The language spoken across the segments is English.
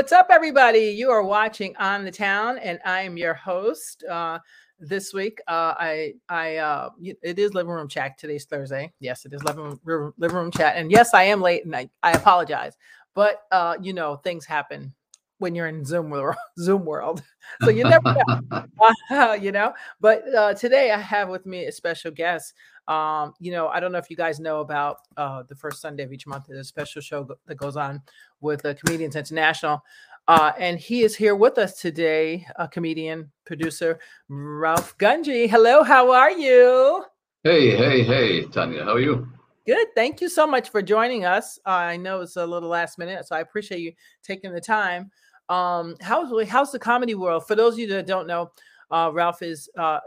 What's up, everybody? You are watching On the Town, and I am your host. Uh, this week, uh, I, I, uh, it is living room chat. Today's Thursday. Yes, it is living room, living room chat, and yes, I am late, and I, I apologize. But uh, you know, things happen when you're in Zoom world, Zoom world, so you never know, you know. But uh, today, I have with me a special guest. Um, you know, I don't know if you guys know about uh, the first Sunday of each month. There's a special show that goes on with the Comedians International. Uh, and he is here with us today, a comedian, producer, Ralph Gunji. Hello, how are you? Hey, hey, hey, Tanya, how are you? Good. Thank you so much for joining us. Uh, I know it's a little last minute, so I appreciate you taking the time. Um, how's how's the comedy world? For those of you that don't know, uh, Ralph is uh,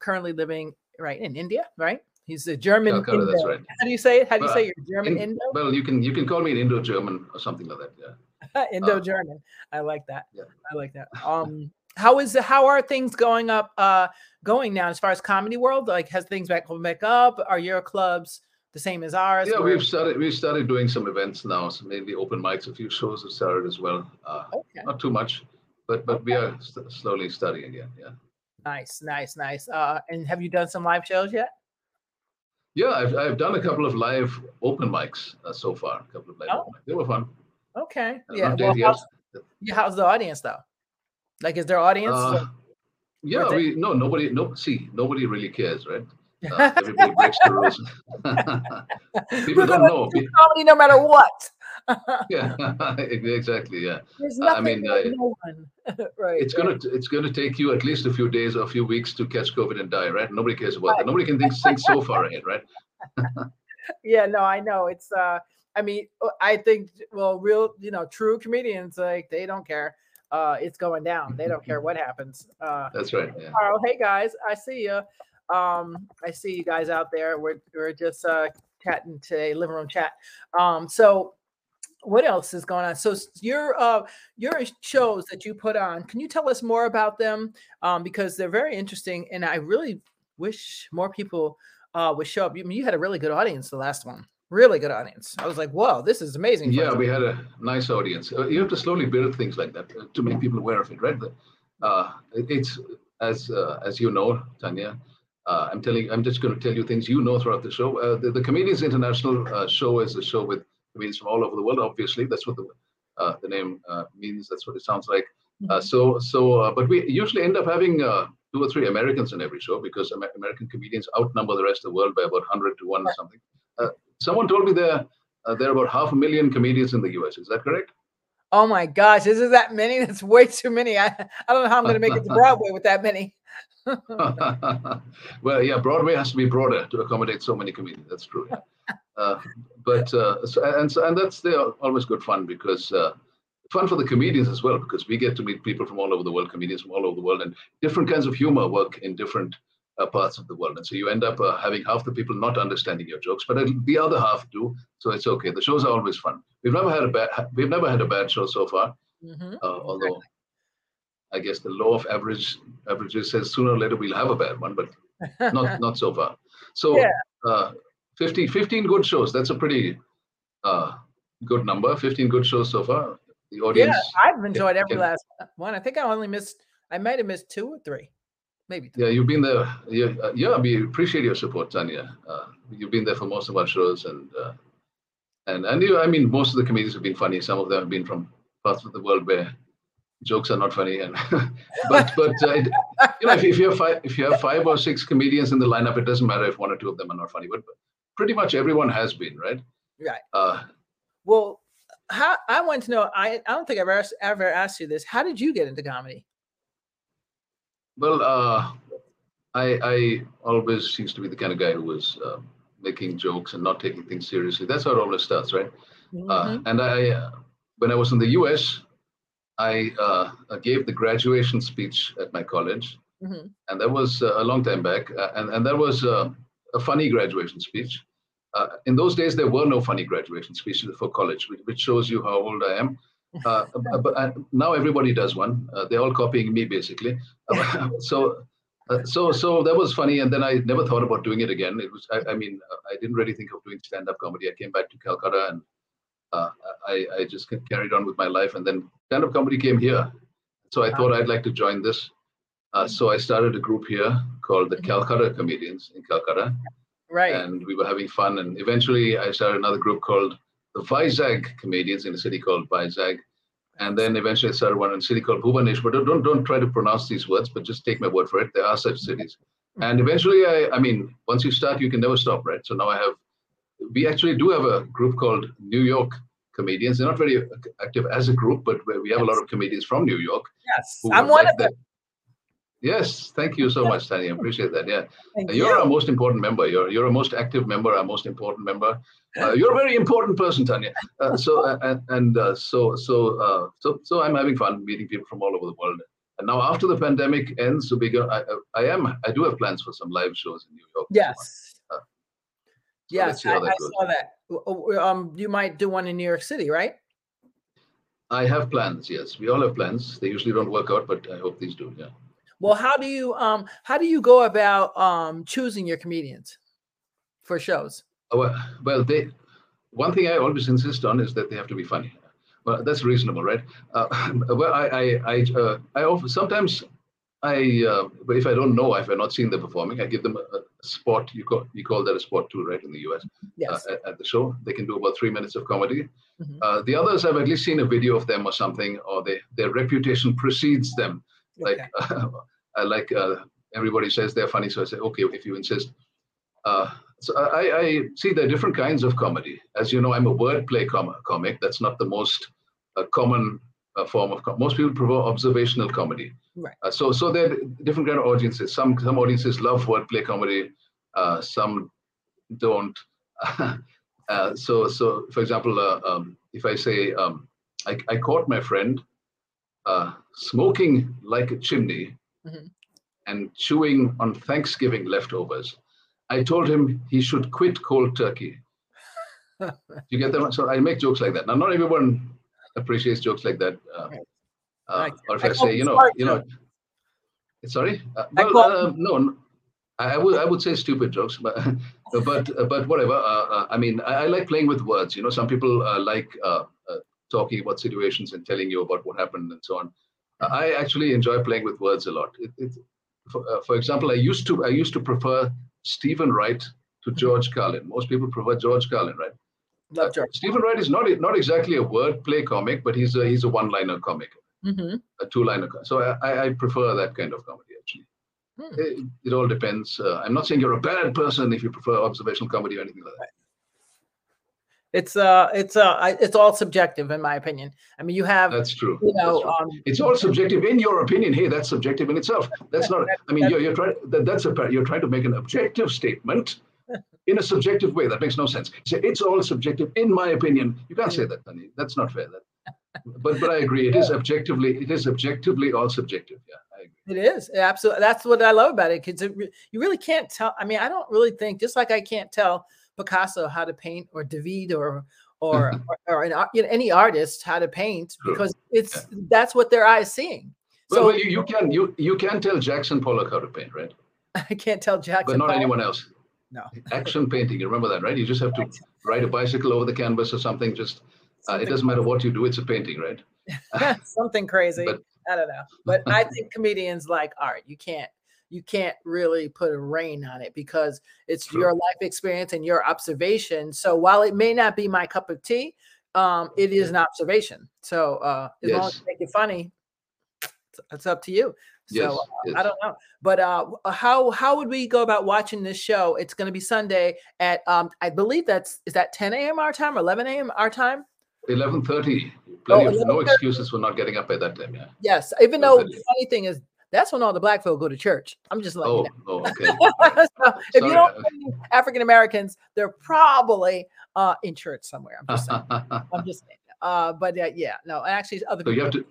currently living right in India, right? He's a German. Calcutta, that's right. How do you say it? How do you well, say you're German in, Indo? Well, you can you can call me an Indo-German or something like that. Yeah. Indo-German. Uh, I like that. Yeah. I like that. Um, how is how are things going up? Uh, going now as far as comedy world? Like, has things back come back up? Are your clubs the same as ours? Yeah, we've started we've started doing some events now. So mainly open mics. A few shows have started as well. Uh, okay. Not too much, but but okay. we are st- slowly starting again. Yeah. Nice, nice, nice. Uh, and have you done some live shows yet? Yeah, I've, I've done a couple of live open mics uh, so far. A couple of live oh. They were fun. Okay. Yeah. Well, how's, yeah. How's the audience though? Like, is there audience? Uh, yeah. We no nobody. No. See, nobody really cares, right? Uh, everybody breaks the rules. People don't know. Comedy, no matter what. yeah, exactly. Yeah. I mean, no right. It's gonna it's gonna take you at least a few days or a few weeks to catch COVID and die, right? Nobody cares about right. that. Nobody can think, think so far ahead, right? yeah, no, I know. It's uh, I mean, uh, I think well, real, you know, true comedians like they don't care. Uh, it's going down. They don't care what happens. Uh, That's right. Yeah. Carl, hey guys, I see you. Um, I see you guys out there. We're we're just uh chatting today, living room chat. Um, so what else is going on? So your uh your shows that you put on, can you tell us more about them? Um, because they're very interesting, and I really wish more people uh would show up. I mean, you had a really good audience the last one. Really good audience. I was like, "Whoa, this is amazing!" Yeah, we had a nice audience. Uh, you have to slowly build things like that uh, to make people aware of it, right? Uh, it's as uh, as you know, Tanya. Uh, I'm telling. I'm just going to tell you things you know throughout the show. Uh, the, the Comedians International uh, show is a show with comedians from all over the world. Obviously, that's what the uh, the name uh, means. That's what it sounds like. Uh, mm-hmm. so so, but we usually end up having two or three Americans in every show because American comedians outnumber the rest of the world by about hundred to one or something. someone told me there there are about half a million comedians in the U.S. Is that correct? Oh my gosh, is it that many? That's way too many. I, I don't know how I'm going to make it to Broadway with that many. well, yeah, Broadway has to be broader to accommodate so many comedians. That's true. Uh, but uh, so, and so, and that's they're always good fun because uh, fun for the comedians as well because we get to meet people from all over the world, comedians from all over the world, and different kinds of humor work in different uh, parts of the world. And so you end up uh, having half the people not understanding your jokes, but the other half do. So it's okay. The shows are always fun. We've never had a bad we've never had a bad show so far. Mm-hmm. Uh, although I guess the law of average averages says sooner or later we'll have a bad one, but not not so far. So yeah. uh, 50, 15 good shows. That's a pretty uh, good number. 15 good shows so far. The audience. Yeah, I've enjoyed can, every can, last one. I think I only missed. I might have missed two or three, maybe. Three. Yeah, you've been there. Yeah, uh, yeah. We appreciate your support, Tanya. Uh, you've been there for most of our shows, and uh, and and you. I mean, most of the comedians have been funny. Some of them have been from parts of the world where jokes are not funny and but but uh, it, you know if, if, you have five if you have five or six comedians in the lineup it doesn't matter if one or two of them are not funny but pretty much everyone has been right? Right. Uh, well how i want to know i i don't think i've ever, ever asked you this. How did you get into comedy? Well uh i i always seems to be the kind of guy who was uh, making jokes and not taking things seriously. That's how it always starts right? Uh, mm-hmm. uh, and i uh, when i was in the us I uh, gave the graduation speech at my college, mm-hmm. and that was uh, a long time back, uh, and and that was uh, a funny graduation speech. Uh, in those days, there were no funny graduation speeches for college, which, shows you how old I am. Uh, but now everybody does one. they're all copying me, basically. so. so so that was funny and then i never thought about doing it again it was i, I mean i didn't really think of doing stand-up comedy i came back to calcutta and uh, I, I just carried on with my life. And then stand-up comedy came here. So I thought I'd like to join this. Uh, so I started a group here called the Calcutta Comedians in Calcutta. Right. And we were having fun. And eventually I started another group called the Vizag Comedians in a city called Vizag. And then eventually I started one in a city called Bhubaneswar. Don't, don't, don't try to pronounce these words, but just take my word for it. There are such cities. And eventually, I, I mean, once you start, you can never stop, right? So now I have, we actually do have a group called New York Comedians. They're not very active as a group, but we have a lot of comedians from New York. Yes, I'm one of them. Yes, thank you so much, Tanya. I appreciate that. Yeah, thank you're you. our most important member. You're you're a most active member, our most important member. Uh, you're a very important person, Tanya. Uh, so uh, and, and uh, so so uh, so so I'm having fun meeting people from all over the world. And now after the pandemic ends, so we go, I, I am I do have plans for some live shows in New York. Yes. Uh, so yes, I, I saw that. Um, you might do one in New York City, right? I have plans. Yes, we all have plans. They usually don't work out, but I hope these do. Yeah. Well, how do you um how do you go about um choosing your comedians for shows? Oh, well, well, they one thing I always insist on is that they have to be funny. Well, that's reasonable, right? Uh, well, I I I, uh, I often, sometimes I uh, if I don't know if I've not seen them performing, I give them a, a spot. You call you call that a spot too, right? In the US, yes. Uh, at, at, the show, they can do about three minutes of comedy. Mm-hmm. Uh, the others, I've at least seen a video of them or something, or they, their reputation precedes them. Like okay. like uh, everybody says they're funny, so I say, okay, if you insist. so I, I see there are different kinds of comedy. As you know, I'm a wordplay com- comic. That's not the most a common uh, form of com- most people prefer observational comedy. Right. Uh, so so there are different kind of audiences. Some some audiences love wordplay comedy. Uh, some don't. Uh, so so for example, uh, um, if I say um, I, I caught my friend uh, smoking like a chimney mm-hmm. and chewing on Thanksgiving leftovers, I told him he should quit cold turkey. you get that? So I make jokes like that. Now, not everyone appreciates jokes like that. Uh, uh, or if I, I say, you know, you know, sorry, uh, well, uh, no, I would I would say stupid jokes, but but but whatever. Uh, uh, I mean, I, I, like playing with words. You know, some people like talking about situations and telling you about what happened and so on. I actually enjoy playing with words a lot. It, it, for, for example, I used to I used to prefer Steven Wright to. George Carlin. Most people prefer George Carlin, right? Love George. Steven Wright is not not exactly a wordplay comic, but he's a he's a one-liner comic, mm-hmm. a two-liner. So I, I prefer that kind of comedy actually. Hmm. It, it, all depends. Uh, I'm not saying you're a bad person if you prefer observational comedy or anything like that. It's uh, it's uh, it's all subjective in my opinion. I mean, you have that's true. You know, true. Um, it's all subjective in your opinion. Hey, that's subjective in itself. That's not. I mean, you're, you're trying. That, that's a you're trying to make an objective statement in a subjective way. That makes no sense. Say it's all subjective, in my opinion. You can't say that, Tani. That's not fair. That, but but I agree. It is objectively. It is objectively all subjective. Yeah, I agree. It is absolutely. That's what I love about it. Because you really can't tell. I mean, I don't really think. Just like I can't tell Picasso how to paint, or David, or or or, or an, you know, any artist how to paint, True. because it's yeah. that's what their eye is seeing. Well, so well, you, you can you you can tell Jackson Pollock how to paint, right? I can't tell Jackson, but not Pollock. anyone else. No. Action painting. You remember that, right? You just have to ride a bicycle over the canvas or something. Just uh, it doesn't matter what you do. It's a painting, right? something crazy. But, I don't know. But I think comedians like art. You can't you can't really put a rein on it because it's True. your life experience and your observation. So while it may not be my cup of tea, um, it is an observation. So uh, as yes. long as you make it funny, it's, it's up to you. Yes, so uh, yes. I don't know, but uh, how how would we go about watching this show? It's going to be Sunday at um, I believe that's is that 10 a.m. our time or 11 a.m. our time. 11:30. Plenty oh, of no excuses for not getting up at that time. Yeah. Yes, even though the funny thing is that's when all the black folk go to church. I'm just like, oh, oh okay. so if you don't African Americans, they're probably uh, in church somewhere. I'm just saying. I'm just saying. Uh, but uh, yeah, no, actually, other. So you have to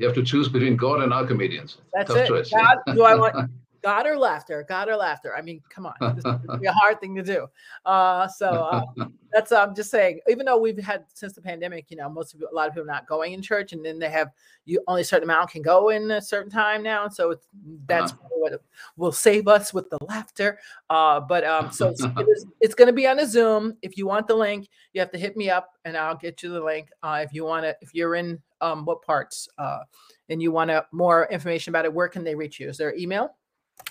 you have to choose between God and our comedians. That's Tough it. Choice. God, do I want God or laughter, God or laughter. I mean, come on, this would be a hard thing to do. Uh, so uh, that's I'm just saying. Even though we've had since the pandemic, you know, most of a lot of people are not going in church, and then they have you only a certain amount can go in a certain time now, and so it's, that's Uh-huh. what will save us with the laughter. Uh, but um, so it's, it is, it's going to be on a Zoom. If you want the link, you have to hit me up, and I'll get you the link. Uh, if you want to, if you're in um, what parts, uh, and you want to more information about it, where can they reach you? Is there email?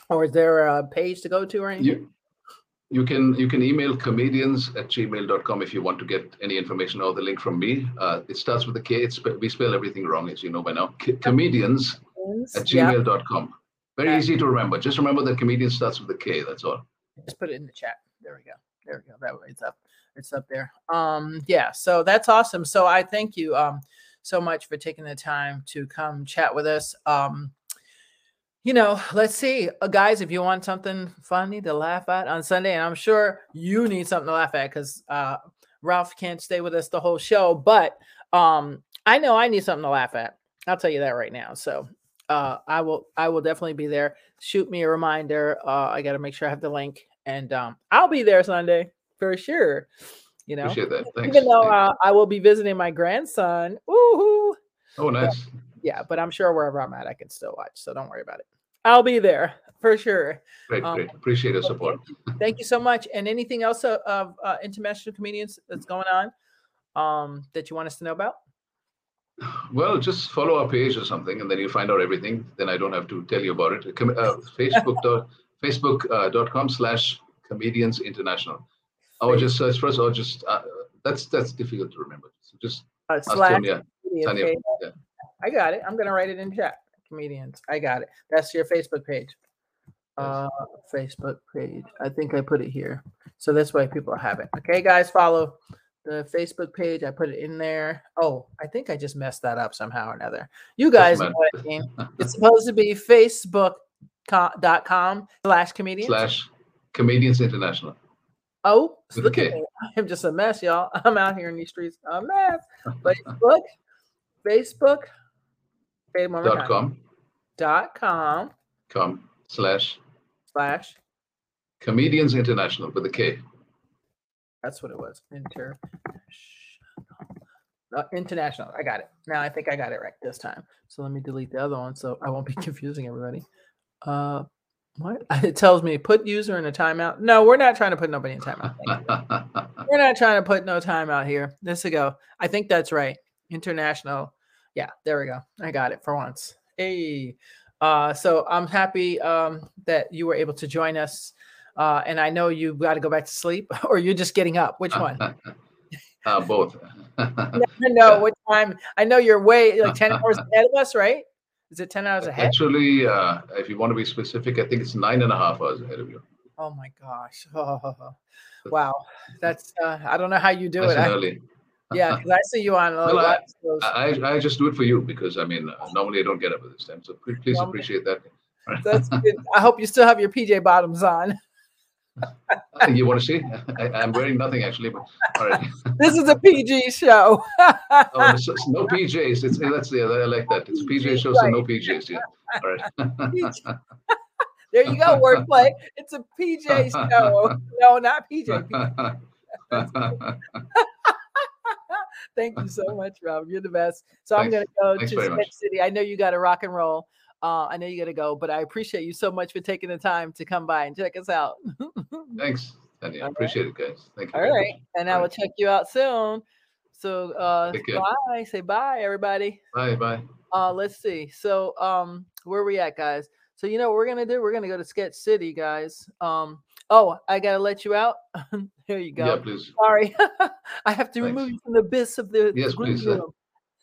Or is there a page to go to or anything? You, you can you can email comedians at gmail.com if you want to get any information or the link from me. Uh, it starts with a K. It's, we spell everything wrong, as you know by now. C- comedians at gmail.com. Very Okay. easy to remember. Just remember that comedian starts with a K. That's all. just put it in the chat. There we go. There we go. That way it's up. It's up there. Um, yeah. So that's awesome. So I thank you um so much for taking the time to come chat with us. Um, you know, let's see, uh, guys. If you want something funny to laugh at on Sunday, and I'm sure you need something to laugh at because uh, Ralph can't stay with us the whole show, but um, I know I need something to laugh at. I'll tell you that right now. So uh, I will, I will definitely be there. Shoot me a reminder. Uh, I got to make sure I have the link, and um, I'll be there Sunday for sure. You know, Appreciate that. Thanks. even though uh, I will be visiting my grandson. Woohoo! oh, nice. Yeah, but I'm sure wherever I'm at, I can still watch. So don't worry about it. I'll be there for sure. Great, um, great. Appreciate your Well, support. Thank you, so much. And anything else of, of uh, international comedians that's going on um, that you want us to know about? Well, just follow our page or something, and then you find out everything. Then I don't have to tell you about it. Com- uh, Facebook dot Facebook uh, dot com slash comedians international. Or just search for us, or just uh, that's that's difficult to remember. So just Uh, ask slash. Tanya, page. yeah. I got it. I'm gonna write it in chat. Comedians. I got it. That's your Facebook page. Uh, Facebook page. I think I put it here. So this way people have it. Okay, guys, follow the Facebook page. I put it in there. Oh, I think I just messed that up somehow or another. You guys know what I mean. It's supposed to be facebook.com slash comedians. slash comedians international. Oh, look at me. I'm just a mess, y'all. I'm out here in these streets. I'm A mess. Facebook, Facebook, say it one more Dot time. com Dot com com slash slash. comedians international with a K. That's what it was. Inter. Uh, international. I got it. Now I think I got it right this time. So let me delete the other one so I won't be confusing everybody. Uh, what? It tells me put user in a timeout. No, we're not trying to put nobody in timeout. We're not trying to put no time out here. This to go. I think that's right. International. Yeah, there we go. I got it for once. Hey. Uh, so I'm happy um, that you were able to join us. Uh, and I know you got to go back to sleep or you're just getting up. Which one? uh, both. I know what time. I know you're way like 10 hours ahead of us, right? Is it 10 hours ahead? Actually, uh, if you want to be specific, I think it's nine and a half hours ahead of you. Oh my gosh. Oh, wow. That's, uh, I don't know how you do Nice it. early. Yeah, because I see you on a Well, lot I- those- I, I just do it for you because I mean, uh, normally I don't get up at this time. So please, please appreciate that. That's good. I hope you still have your PJ bottoms on. I think you want to see? I, I'm wearing nothing actually, but all right. This is a PG show. Oh, no PJs. It's that's the I like that. It's a PJ show, so no PJs. Yeah. All right. there you go, wordplay. It's a PJ show. No, not PJ. Thank you so much, Rob. You're the best. So I'm Thanks. going to go to Sketch. City. I know you got to rock and roll. Uh, I know you got to go, but I appreciate you so much for taking the time to come by and check us out. Thanks, Tanya. I All appreciate it, guys. Thank you. All right. much. And I will right. check you out soon. So uh, bye. Say bye, everybody. Bye, bye. Uh, let's see. So, um, where we at, guys? So, you know what we're gonna do? We're gonna go to Sketch City, guys. Um, oh, I gotta let you out. there you go. Yeah, please. Sorry, I have to Thanks. remove you from the abyss of the Yes, green please.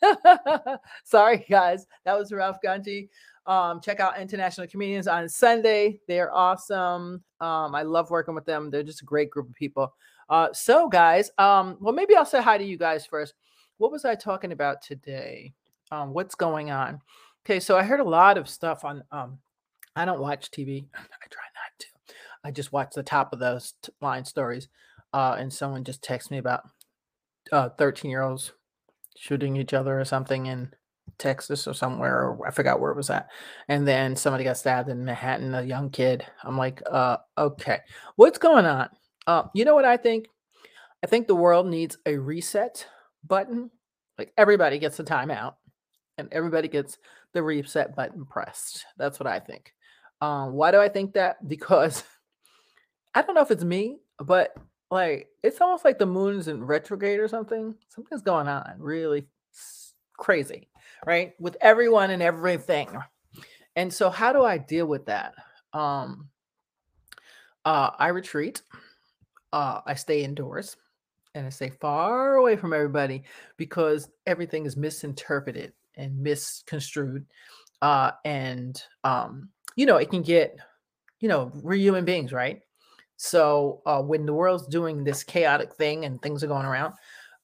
Sorry, guys. That was Ralph Ganji. Um, check out International Comedians on Sunday. They're awesome. Um, I love working with them. They're just a great group of people. Uh, so guys, um, well, maybe I'll say hi to you guys first. What was I talking about today? Um, what's going on? Okay, so I heard a lot of stuff on. Um, I don't watch TV. I try. I just watch the top of those t- line stories. Uh, and someone just texted me about uh 13 year olds shooting each other or something in Texas or somewhere, or I forgot where it was at. And then somebody got stabbed in Manhattan, a young kid. I'm like, uh, okay, what's going on? Uh, you know what I think? I think the world needs a reset button. Like everybody gets a timeout and everybody gets the reset button pressed. That's what I think. Um, why do I think that? Because I don't know if it's me, but like it's almost like the moon's in retrograde or something. Something's going on really crazy, right? With everyone and everything. And so how do I deal with that? Um uh I retreat. Uh I stay indoors and I stay far away from everybody because everything is misinterpreted and misconstrued. Uh and um you know, it can get you know, we're human beings, right? So uh, when the world's doing this chaotic thing and things are going around,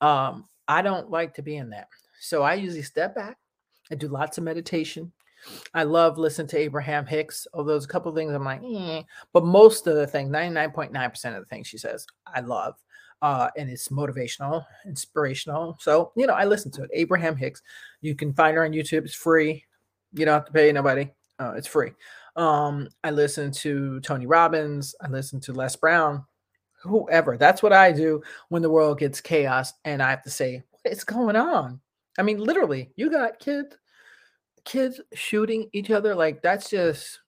um, I don't like to be in that. So I usually step back. I do lots of meditation. I love listening to Abraham Hicks. Although there's a couple things I'm like, eh. but most of the thing, 99.9% of the things she says, I love. Uh, and it's motivational, inspirational. So, you know, I listen to it. Abraham Hicks. You can find her on YouTube. It's free. You don't have to pay nobody. Uh, it's free. Um, I listen to Tony Robbins, I listen to Les Brown, whoever. That's what I do when the world gets chaos and I have to say, what is going on? I mean, literally, you got kids kids shooting each other like that's just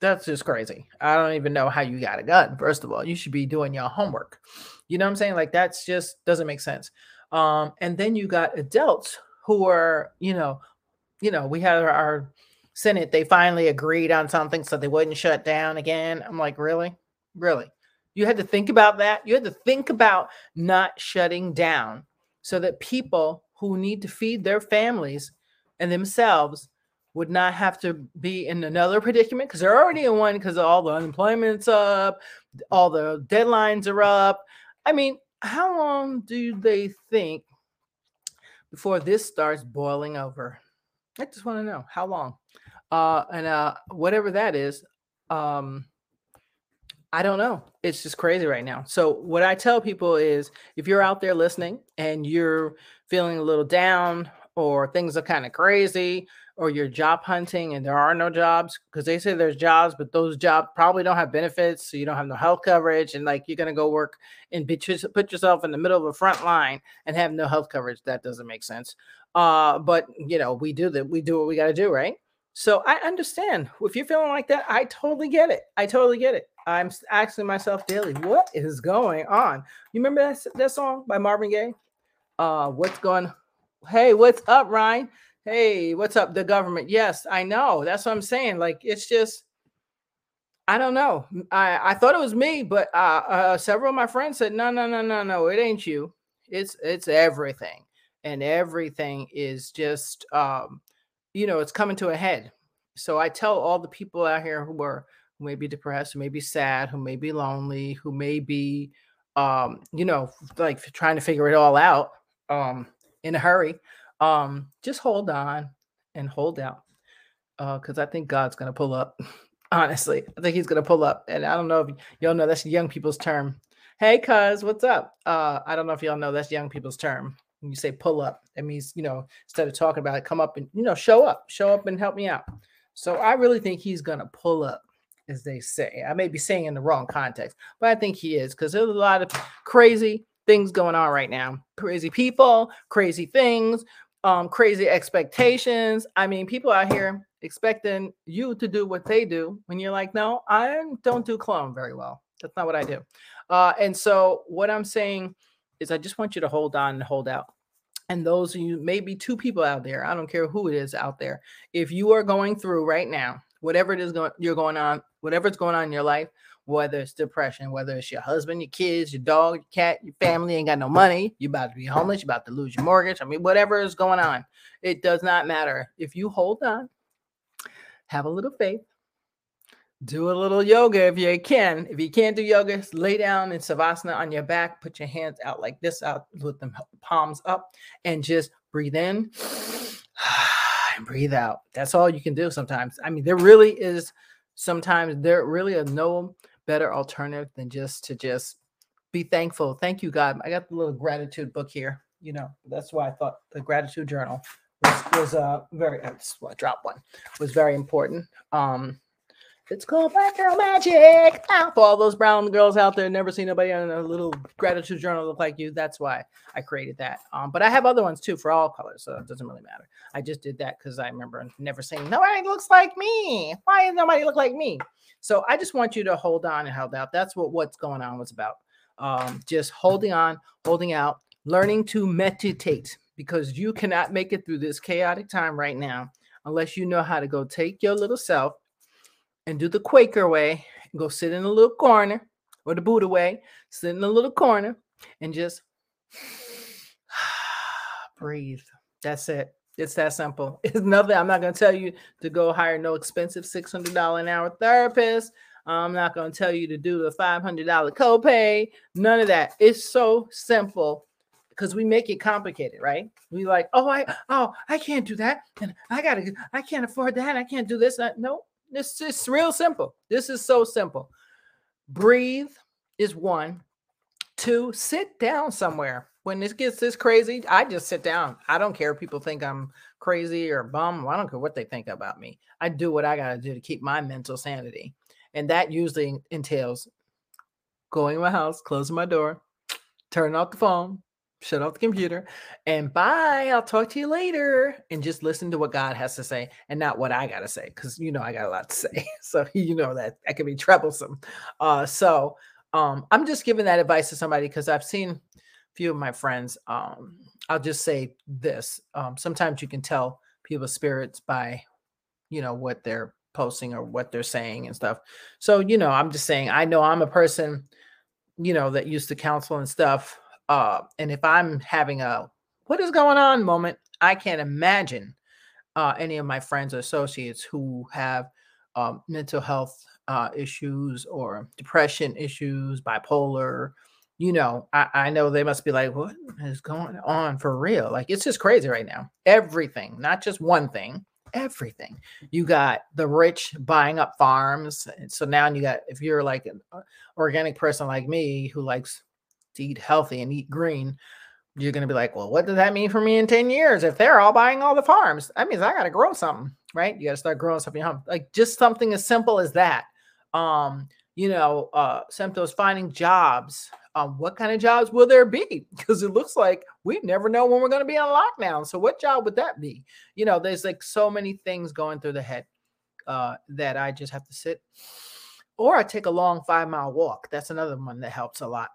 that's just crazy. I don't even know how you got a gun. First of all, you should be doing your homework. You know what I'm saying? Like that's just doesn't make sense. Um, and then you got adults who are, you know, you know, we had our, our Senate, they finally agreed on something so they wouldn't shut down again. I'm like, really? Really? You had to think about that? You had to think about not shutting down so that people who need to feed their families and themselves would not have to be in another predicament because they're already in one because all the unemployment's up, all the deadlines are up. I mean, how long do they think before this starts boiling over? I just want to know how long. Uh, and uh, whatever that is, um, I don't know. It's just crazy right now. So what I tell people is, if you're out there listening and you're feeling a little down, or things are kind of crazy, or you're job hunting and there are no jobs because they say there's jobs, but those jobs probably don't have benefits, so you don't have no health coverage, and like you're gonna go work and put yourself in the middle of a front line and have no health coverage. That doesn't make sense. Uh, but you know, we do that. We do what we got to do, right? So I understand if you're feeling like that. I totally get it. I totally get it. I'm asking myself daily, what is going on? You remember that, that song by Marvin Gaye? Uh, what's going? Hey, what's up, Ryan? Hey, what's up? The government. Yes, I know. That's what I'm saying. Like it's just, I don't know. I I thought it was me, but uh, uh several of my friends said, no, no, no, no, no, it ain't you. It's it's everything, and everything is just um you know, it's coming to a head. So I tell all the people out here who are who may be depressed, who may be sad, who may be lonely, who may be um, you know, like trying to figure it all out um in a hurry. Um, just hold on and hold out. Uh, because I think God's gonna pull up. Honestly, I think he's gonna pull up. And I don't know if y'all know that's young people's term. Hey, cuz, what's up? Uh, I don't know if y'all know that's young people's term when you say pull up, that means, you know, instead of talking about it, come up and, you know, show up, show up and help me out. So I really think he's going to pull up, as they say. I may be saying in the wrong context, but I think he is because there's a lot of crazy things going on right now. Crazy people, crazy things, um, crazy expectations. I mean, people out here expecting you to do what they do when you're like, no, I don't do clone very well. That's not what I do. Uh, and so what I'm saying is I just want you to hold on and hold out. And those of you, maybe two people out there, I don't care who it is out there, if you are going through right now, whatever it is going you're going on, whatever's going on in your life, whether it's depression, whether it's your husband, your kids, your dog, your cat, your family ain't got no money, you're about to be homeless, you're about to lose your mortgage. I mean, whatever is going on, it does not matter. If you hold on, have a little faith, do a little yoga if you can. If you can't do yoga, lay down in savasana on your back, put your hands out like this, out with the palms up, and just breathe in and breathe out. That's all you can do sometimes. I mean, there really is sometimes there really is no better alternative than just to just be thankful. Thank you, God. I got the little gratitude book here. You know, that's why I thought the gratitude journal. was, was uh very I just drop one was very important. Um it's called Black Girl Magic. For all those brown girls out there, never seen nobody on a little gratitude journal look like you. That's why I created that. Um, but I have other ones too for all colors, so it doesn't really matter. I just did that because I remember never saying nobody looks like me. Why does nobody look like me? So I just want you to hold on and hold out. That's what what's going on was about. Um, just holding on, holding out, learning to meditate because you cannot make it through this chaotic time right now unless you know how to go take your little self and do the Quaker way, go sit in a little corner or the Buddha way, sit in a little corner and just breathe. That's it. It's that simple. It's nothing. I'm not going to tell you to go hire no expensive $600 an hour therapist. I'm not going to tell you to do the $500 copay. None of that. It's so simple because we make it complicated, right? We like, oh, I, oh, I can't do that, and I gotta, I can't afford that. I can't do this. No, it's just real simple. This is so simple. Breathe is one. Two, sit down somewhere. When this gets this crazy, I just sit down. I don't care if people think I'm crazy or bum. I don't care what they think about me. I do what I got to do to keep my mental sanity. And that usually entails going to my house, closing my door, turning off the phone, shut off the computer and bye i'll talk to you later and just listen to what god has to say and not what i gotta say because you know i got a lot to say so you know that that can be troublesome. Uh so um i'm just giving that advice to somebody because i've seen a few of my friends um i'll just say this um sometimes you can tell people's spirits by you know what they're posting or what they're saying and stuff. So you know i'm just saying i know i'm a person you know that used to counsel and stuff uh, and if I'm having a what is going on moment, I can't imagine uh, any of my friends or associates who have um, mental health uh, issues or depression issues, bipolar. You know, I, I know they must be like, what is going on for real? Like, it's just crazy right now. Everything, not just one thing, everything. You got the rich buying up farms. So now you got, if you're like an uh, organic person like me who likes to eat healthy and eat green, you're going to be like, well, what does that mean for me in 10 years? If they're all buying all the farms, that means I got to grow something, right? You got to start growing something home. Like just something as simple as that. Um, you know, uh, Semtos finding jobs. Um, what kind of jobs will there be? Because it looks like we never know when we're going to be on lockdown. So what job would that be? You know, there's like so many things going through the head uh, that I just have to sit. Or I take a long five mile walk. That's another one that helps a lot.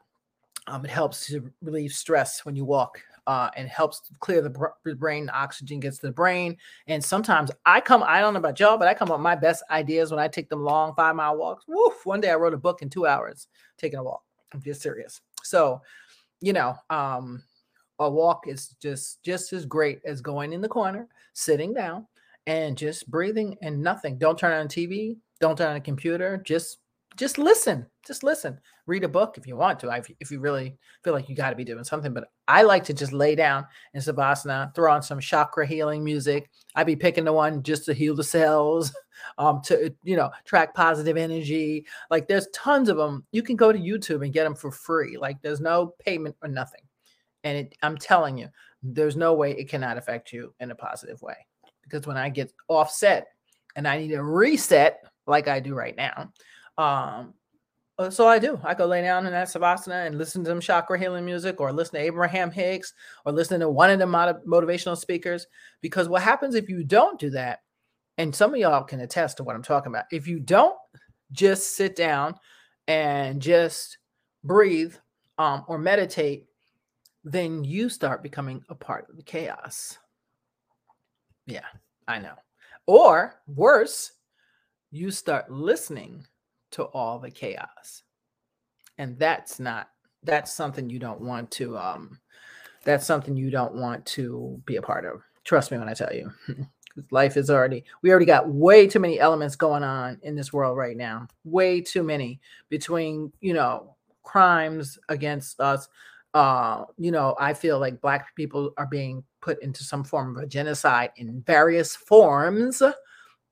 Um, it helps to relieve stress when you walk uh, and helps clear the, br- brain. Oxygen gets to the brain. And sometimes I come, I don't know about y'all, but I come up with my best ideas when I take them long five mile walks. Woof. One day I wrote a book in two hours taking a walk. I'm just serious. So, you know, um, a walk is just just as great as going in the corner, sitting down, and just breathing and nothing. Don't turn on TV. Don't turn on a computer. Just just listen just listen. Read a book if you want to if you really feel like you got to be doing something but i like to just lay down in savasana throw on some chakra healing music. I'd be picking the one just to heal the cells um to you know track positive energy. Like there's tons of them you can go to youtube and get them for free. Like there's no payment or nothing. And it, i'm telling you there's no way it cannot affect you in a positive way. Because when i get offset and i need a reset like i do right now um, uh, so I do. I go lay down in that savasana and listen to some chakra healing music, or listen to Abraham Hicks, or listen to one of the motivational speakers. Because what happens if you don't do that, and some of y'all can attest to what I'm talking about. If you don't just sit down and just breathe um, or meditate, then you start becoming a part of the chaos. Yeah, I know. Or worse, you start listening to all the chaos. And that's not that's something you don't want to um that's something you don't want to be a part of. Trust me when I tell you. Life is already we already got way too many elements going on in this world right now. Way too many between, you know, crimes against us. Uh, you know, I feel like black people are being put into some form of a genocide in various forms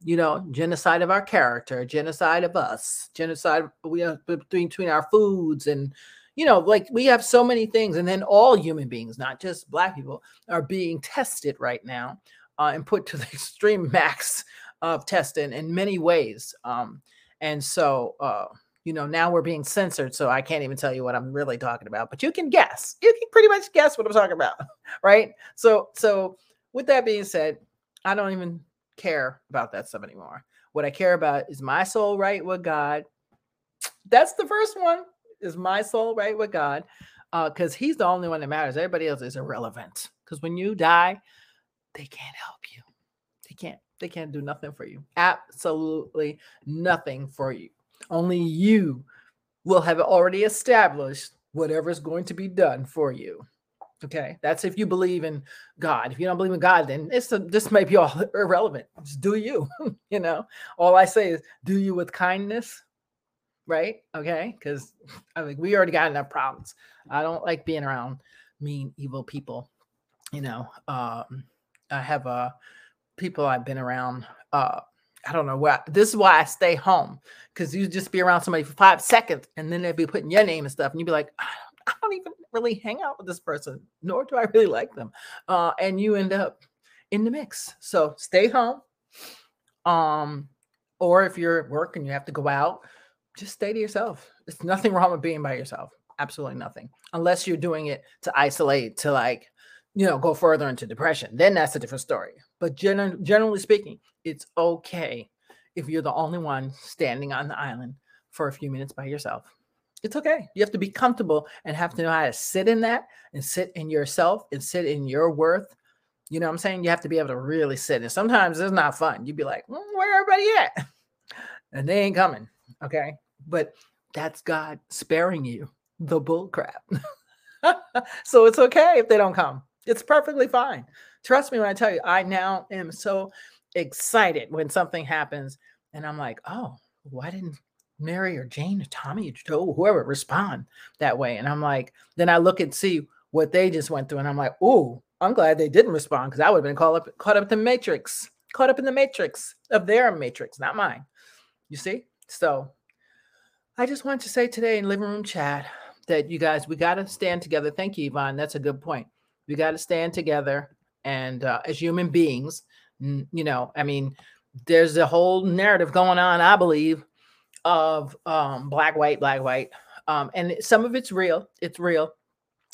you know, genocide of our character, genocide of us, genocide we have between between our foods and you know, like we have so many things, and then all human beings, not just black people, are being tested right now uh, and put to the extreme max of testing in many ways. Um, and so, uh, you know, now we're being censored, so I can't even tell you what I'm really talking about. But you can guess. You can pretty much guess what I'm talking about, right? So, so with that being said, I don't even care about that stuff anymore. What I care about is my soul right with God. That's the first one. Is my soul right with God? Because uh, He's the only one that matters. Everybody else is irrelevant. Because when you die, they can't help you. They can't. They can't do nothing for you. Absolutely nothing for you. Only you will have already established whatever's going to be done for you. Okay, that's if you believe in God. If you don't believe in God, then it's a, this may be all irrelevant. Just do you. you know, all I say is do you with kindness, right? Okay, because I think we already got enough problems. I don't like being around mean, evil people. You know, um, I have uh, people I've been around. Uh, I don't know why. This is why I stay home because you just be around somebody for five seconds and then they'd be putting your name and stuff, and you'd be like, I don't even really hang out with this person, nor do I really like them. Uh, and you end up in the mix. So stay home. Um, or if you're at work and you have to go out, just stay to yourself. There's nothing wrong with being by yourself. Absolutely nothing. Unless you're doing it to isolate, to like, you know, go further into depression. Then that's a different story. But gen- generally speaking, it's okay if you're the only one standing on the island for a few minutes by yourself it's okay. You have to be comfortable and have to know how to sit in that and sit in yourself and sit in your worth. You know what I'm saying? You have to be able to really sit. And sometimes it's not fun. You'd be like, mm, where everybody at? And they ain't coming. Okay. But that's God sparing you the bull crap. so it's okay if they don't come. It's perfectly fine. Trust me when I tell you, I now am so excited when something happens and I'm like, oh, why didn't Mary or Jane or Tommy or Joe, whoever respond that way. And I'm like, then I look and see what they just went through, and I'm like, oh, I'm glad they didn't respond because I would have been caught up, caught up in the matrix, caught up in the matrix of their matrix, not mine. You see? So I just want to say today in living room chat that you guys, we got to stand together. Thank you, Yvonne. That's a good point. We got to stand together and uh, as human beings, you know, I mean, there's a whole narrative going on, I believe, of um, black, white, black, white. Um, and some of it's real. It's real.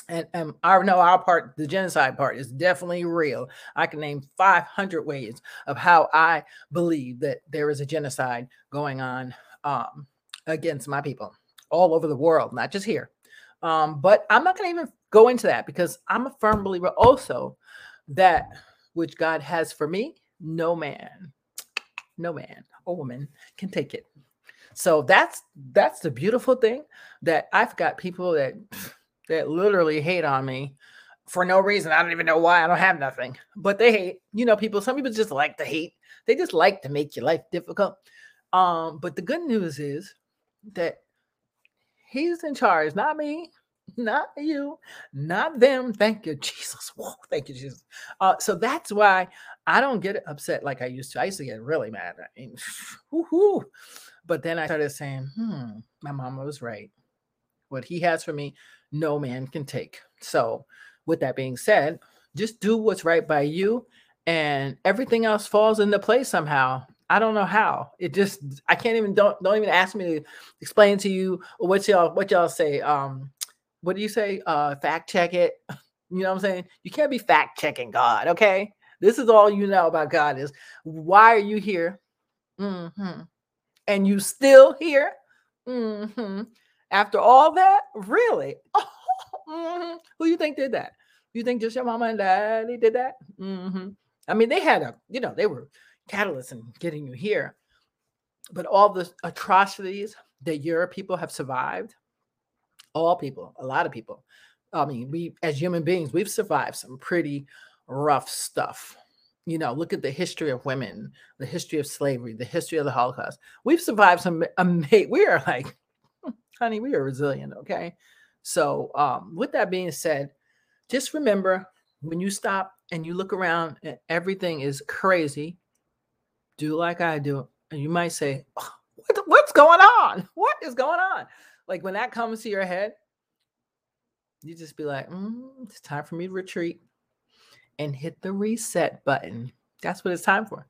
And, and I know our part, the genocide part, is definitely real. I can name 500 ways of how I believe that there is a genocide going on um, against my people all over the world, not just here. Um, but I'm not going to even go into that because I'm a firm believer also that which God has for me, no man, no man or woman can take it. So that's that's the beautiful thing that I've got people that that literally hate on me for no reason. I don't even know why. I don't have nothing, but they hate. You know, people. Some people just like to hate. They just like to make your life difficult. Um, but the good news is that he's in charge, not me, not you, not them. Thank you, Jesus. Whoa, thank you, Jesus. Uh, so that's why I don't get upset like I used to. I used to get really mad. I mean, whoo but then I started saying, hmm, my mama was right. What he has for me, no man can take. So, with that being said, just do what's right by you, and everything else falls into place somehow. I don't know how. It just I can't even don't don't even ask me to explain to you what y'all what y'all say. Um, what do you say? Uh, fact check it. You know what I'm saying? You can't be fact checking God. Okay, this is all you know about God is why are you here? Mm-hmm and you still here mm-hmm. after all that really mm-hmm. who you think did that you think just your mama and daddy did that mm-hmm. i mean they had a you know they were catalysts in getting you here but all the atrocities that your people have survived all people a lot of people i mean we as human beings we've survived some pretty rough stuff you know, look at the history of women, the history of slavery, the history of the Holocaust. We've survived some amazing, we are like, honey, we are resilient, okay? So, um, with that being said, just remember when you stop and you look around and everything is crazy, do like I do. And you might say, oh, what, what's going on? What is going on? Like when that comes to your head, you just be like, mm, it's time for me to retreat and hit the reset button That's what it's time for.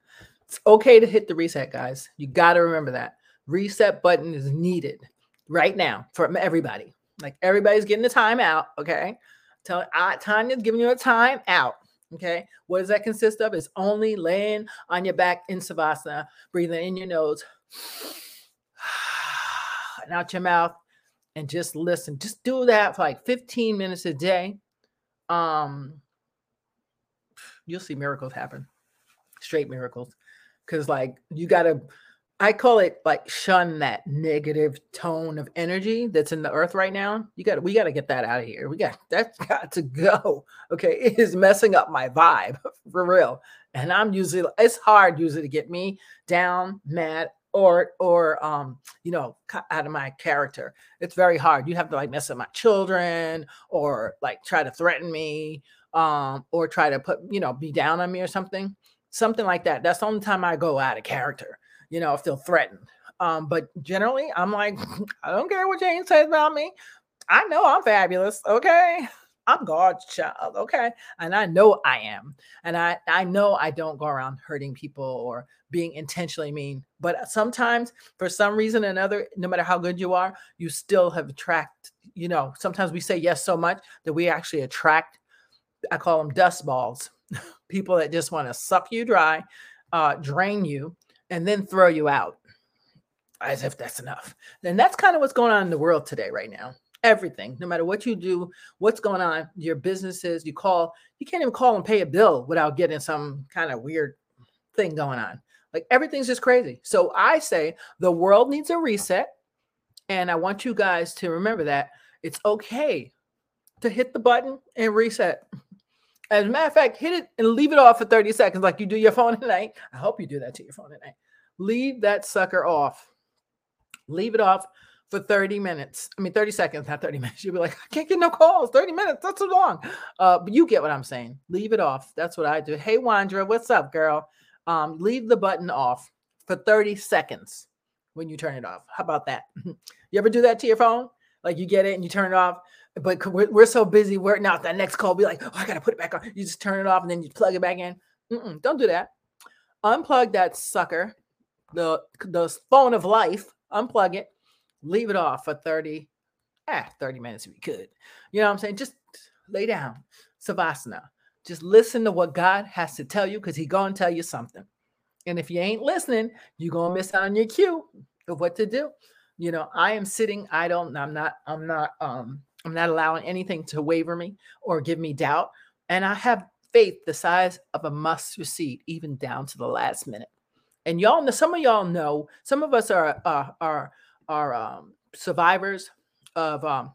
It's okay to hit the reset, guys. You got to remember that. Reset button is needed right now for everybody. Like everybody's getting the time out. Okay. Tell uh, Tanya's giving you a time out. Okay. What does that consist of? It's only laying on your back in Savasana, breathing in your nose and out your mouth and just listen. Just do that for like 15 minutes a day. Um, you'll see miracles happen, straight miracles. Cause like you gotta I call it like shun that negative tone of energy that's in the earth right now. You gotta, we got to get that out of here. We got that's got to go. Okay, it is messing up my vibe for real. And I'm usually it's hard usually to get me down, mad, or or um you know out of my character. It's very hard. You have to like mess up my children or like try to threaten me um or try to put you know be down on me or something something like that. That's the only time I go out of character you know, feel threatened. Um, but generally, I'm like, I don't care what Jane says about me. I know I'm fabulous. Okay. I'm God's child. Okay. And I know I am. And I, I know I don't go around hurting people or being intentionally mean. But sometimes, for some reason or another, no matter how good you are, you still have attract, you know, sometimes we say yes so much that we actually attract, I call them dust balls, people that just want to suck you dry, uh, drain you, and then throw you out as if that's enough. And that's kind of what's going on in the world today, right now. Everything, no matter what you do, what's going on, your businesses, you call, you can't even call and pay a bill without getting some kind of weird thing going on. Like everything's just crazy. So I say the world needs a reset. And I want you guys to remember that it's okay to hit the button and reset. As a matter of fact, hit it and leave it off for 30 seconds, like you do your phone at night. I hope you do that to your phone at night. Leave that sucker off. Leave it off for 30 minutes. I mean, 30 seconds, not 30 minutes. You'll be like, I can't get no calls. 30 minutes, that's too long. Uh, but you get what I'm saying. Leave it off. That's what I do. Hey, Wandra, what's up, girl? Um, leave the button off for 30 seconds when you turn it off. How about that? you ever do that to your phone? Like you get it and you turn it off but we're, we're so busy. We're not that next call. Be like, oh, I gotta put it back on. You just turn it off and then you plug it back in. Mm-mm, don't do that. Unplug that sucker, the the phone of life. Unplug it. Leave it off for thirty, ah, thirty minutes if you could. You know what I'm saying? Just lay down, savasana. Just listen to what God has to tell you because He gonna tell you something. And if you ain't listening, you're gonna miss out on your cue of what to do. You know, I am sitting. I don't. I'm not. I'm not. Um I'm not allowing anything to waver me or give me doubt. And I have faith the size of a mustard seed, even down to the last minute. And y'all know, some of y'all know, some of us are uh, are are um, survivors of um,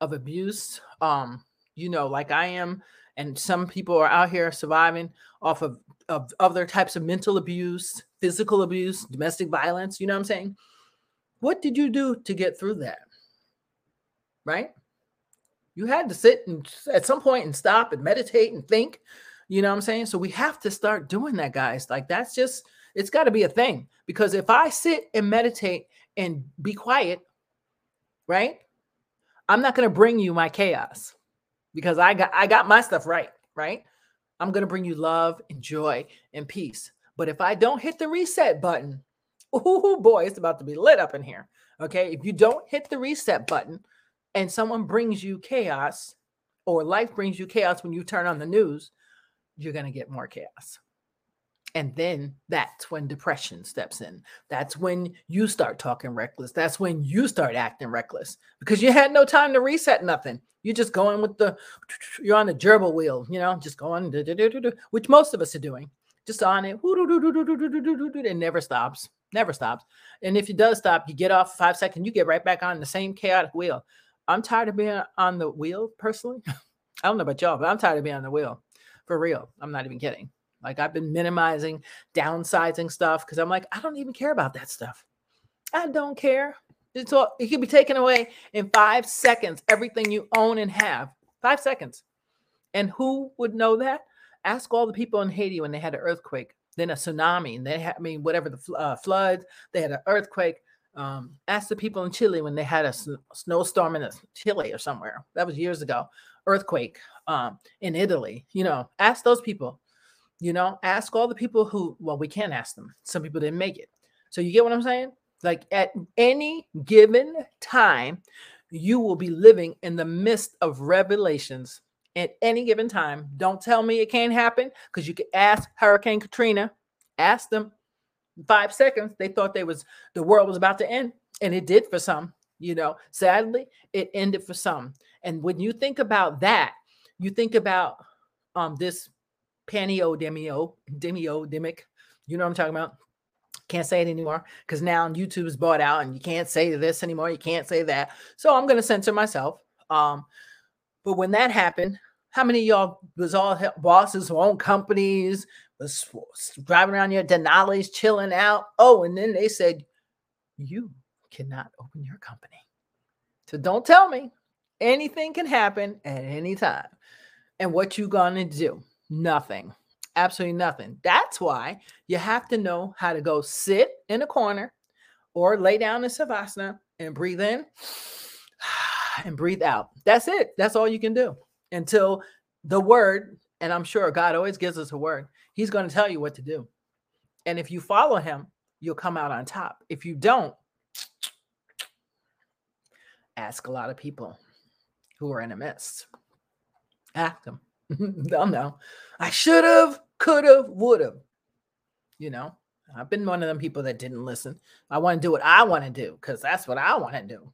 of abuse. Um, you know, like I am, and some people are out here surviving off of of other types of mental abuse, physical abuse, domestic violence. You know what I'm saying? What did you do to get through that? Right? You had to sit and at some point and stop and meditate and think. You know what I'm saying? So we have to start doing that, guys. Like that's just it's got to be a thing because if I sit and meditate and be quiet, right? I'm not going to bring you my chaos because I got I got my stuff right, right? I'm going to bring you love and joy and peace. But if I don't hit the reset button, oh boy, it's about to be lit up in here. Okay? If you don't hit the reset button, and someone brings you chaos or life brings you chaos when you turn on the news, you're going to get more chaos. And then that's when depression steps in. That's when you start talking reckless. That's when you start acting reckless because you had no time to reset nothing. You're just going with the, you're on the gerbil wheel, you know, just going, which most of us are doing, just on it. It never stops, never stops. And if it does stop, you get off five seconds, you get right back on the same chaotic wheel. I'm tired of being on the wheel personally. I don't know about y'all, but I'm tired of being on the wheel for real. I'm not even kidding. Like I've been minimizing, downsizing stuff because I'm like, I don't even care about that stuff. I don't care. It's all it could be taken away in five seconds, everything you own and have. Five seconds. And who would know that? Ask all the people in Haiti when they had an earthquake, then a tsunami, and they had, I mean, whatever the uh, floods, they had an earthquake, um, ask the people in Chile when they had a sn- snowstorm in Chile or somewhere. That was years ago. Earthquake um, in Italy. You know, ask those people. You know, ask all the people who, well, we can't ask them. Some people didn't make it. So you get what I'm saying? Like at any given time, you will be living in the midst of revelations at any given time. Don't tell me it can't happen because you can ask Hurricane Katrina, ask them five seconds. They thought they was the world was about to end, and it did for some. You know, sadly, it ended for some. And when you think about that, you think about um this panio demio demio demic. You know what I'm talking about? Can't say it anymore because now YouTube is bought out and you can't say this anymore. You can't say that. So I'm to censor myself. Um, but when that happened, how many y'all was all bosses who own companies, was driving around your Denali's, chilling out? Oh, and then they said, you cannot open your company. So don't tell me anything can happen at any time. And what you gonna do? Nothing absolutely nothing. That's why you have to know how to go sit in a corner or lay down in Savasana and breathe in and breathe out. That's it. That's all you can do until the word, and I'm sure God always gives us a word, He's going to tell you what to do. And if you follow Him, you'll come out on top. If you don't, ask a lot of people who are in a mess. Ask them. They'll know. I should have could have, would have. You know, I've been one of them people that didn't listen. I want to do what I want to do because that's what I want to do.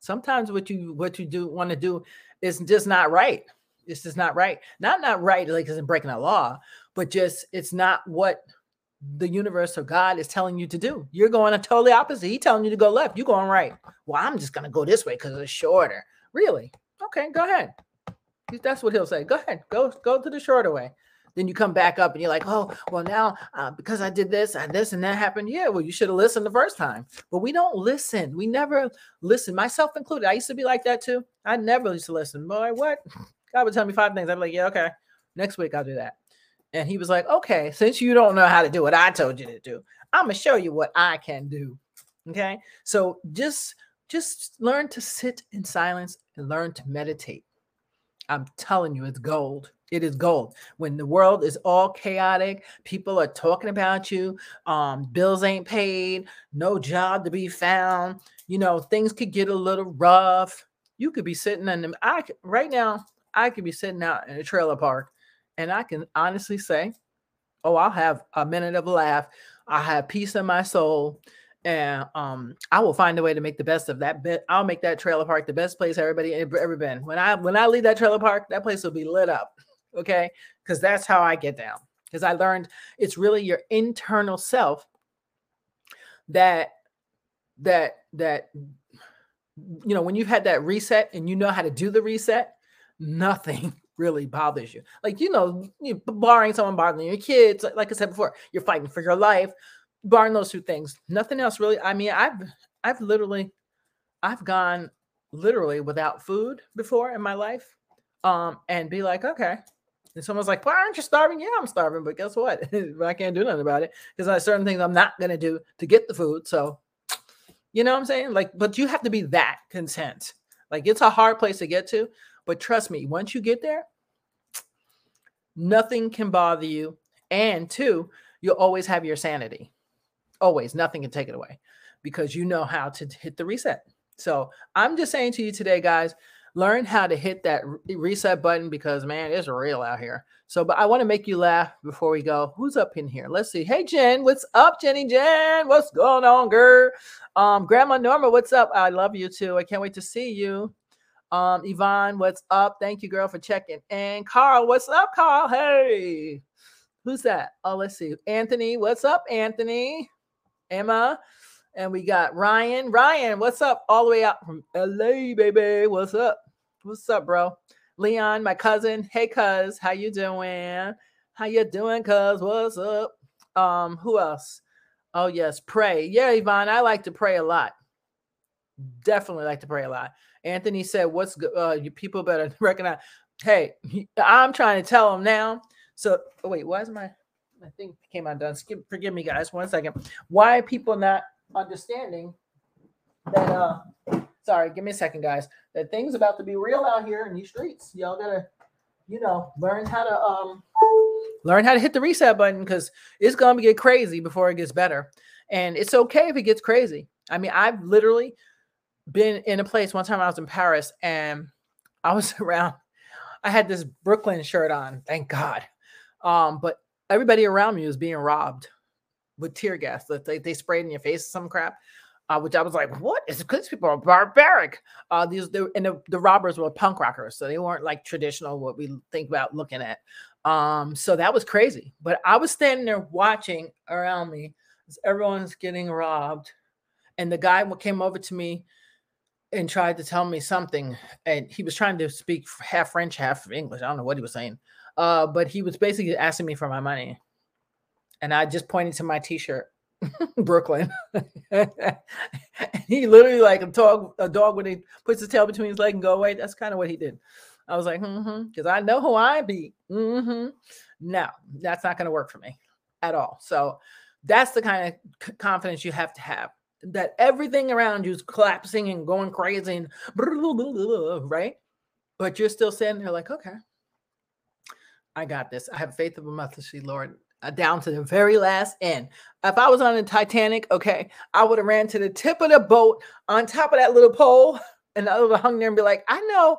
Sometimes what you what you do want to do is just not right. It's just not right. Not not right like it's breaking a law, but just it's not what the universe or God is telling you to do. You're going a totally opposite. He telling you to go left. You're going right. Well, I'm just gonna go this way because it's shorter. Really? Okay, go ahead. That's what he'll say. Go ahead. Go go to the shorter way. Then you come back up and you're like, oh, well, now uh, because I did this and this and that happened. Yeah, well, you should have listened the first time. But we don't listen. We never listen, myself included. I used to be like that too. I never used to listen. Boy, what? God would tell me five things. I'd be like, yeah, okay. Next week I'll do that. And he was like, okay, since you don't know how to do what I told you to do, I'm gonna show you what I can do. Okay. So just just learn to sit in silence and learn to meditate. I'm telling you, it's gold. It is gold. When the world is all chaotic, people are talking about you, um, bills ain't paid, no job to be found, you know, things could get a little rough. You could be sitting in them. I right now, I could be sitting out in a trailer park, and I can honestly say, oh, I'll have a minute of a laugh. I have peace in my soul and um, I will find a way to make the best of that bit. I'll make that trailer park the best place everybody ever been. When I when I leave that trailer park, that place will be lit up. Okay, because that's how I get down. Because I learned it's really your internal self that that that you know when you've had that reset and you know how to do the reset, nothing really bothers you. Like you know, you barring someone bothering your kids, like I said before, you're fighting for your life barring those two things, nothing else really. I mean, I've I've literally I've gone literally without food before in my life. Um, and be like, okay. And someone's like, Why aren't you starving? Yeah, I'm starving, but guess what? I can't do nothing about it because I certain things I'm not gonna do to get the food. So you know what I'm saying? Like, but you have to be that content. Like it's a hard place to get to, but trust me, once you get there, nothing can bother you. And two, you'll always have your sanity. Always, nothing can take it away because you know how to hit the reset. So I'm just saying to you today, guys, learn how to hit that reset button because man, it's real out here. So, but I want to make you laugh before we go. Who's up in here? Let's see. Hey, Jen, what's up, Jenny Jen? What's going on, girl? Um, Grandma Norma, what's up? I love you too. I can't wait to see you. Um, Yvonne, what's up? Thank you, girl, for checking. And Carl, what's up, Carl? Hey, who's that? Oh, let's see. Anthony, what's up, Anthony? Emma, and we got Ryan. Ryan, what's up? All the way out from LA, baby. What's up? What's up, bro? Leon, my cousin. Hey, cuz, how you doing? How you doing, cuz? What's up? Um, who else? Oh yes, pray. Yeah, Yvonne, I like to pray a lot. Definitely like to pray a lot. Anthony said, "What's good? Uh, you people better recognize." Hey, I'm trying to tell them now. So, oh, wait, why is my I think came undone. Skip, forgive me, guys. One second. Why people not understanding that? uh Sorry, give me a second, guys. That things about to be real out here in these streets. Y'all gotta, you know, learn how to um learn how to hit the reset button because it's to get crazy before it gets better. And it's okay if it gets crazy. I mean, I've literally been in a place one time I was in Paris and I was around, I had this Brooklyn shirt on, thank God. Um, but everybody around me was being robbed with tear gas that they, they sprayed in your face some crap. Uh, which I was like, what? It's because people are barbaric. Uh, these they, and the, the robbers were punk rockers, so they weren't like traditional what we think about looking at. Um, so that was crazy. But I was standing there watching around me as everyone's getting robbed, and the guy came over to me and tried to tell me something, and he was trying to speak half French, half English. I don't know what he was saying, uh, but he was basically asking me for my money, and I just pointed to my T-shirt Brooklyn. he literally like a dog, a dog when he puts his tail between his leg and go away. That's kind of what he did. I was like, mm-hmm, because I know who I be. Mm-hmm. No, that's not going to work for me at all. So that's the kind of c- confidence you have to have that everything around you is collapsing and going crazy and right, but you're still standing there like, okay, I got this. I have faith of a mustard seed, Lord. Uh, down to the very last end. If I was on the Titanic, okay, I would have ran to the tip of the boat on top of that little pole, and I would have hung there and be like, I know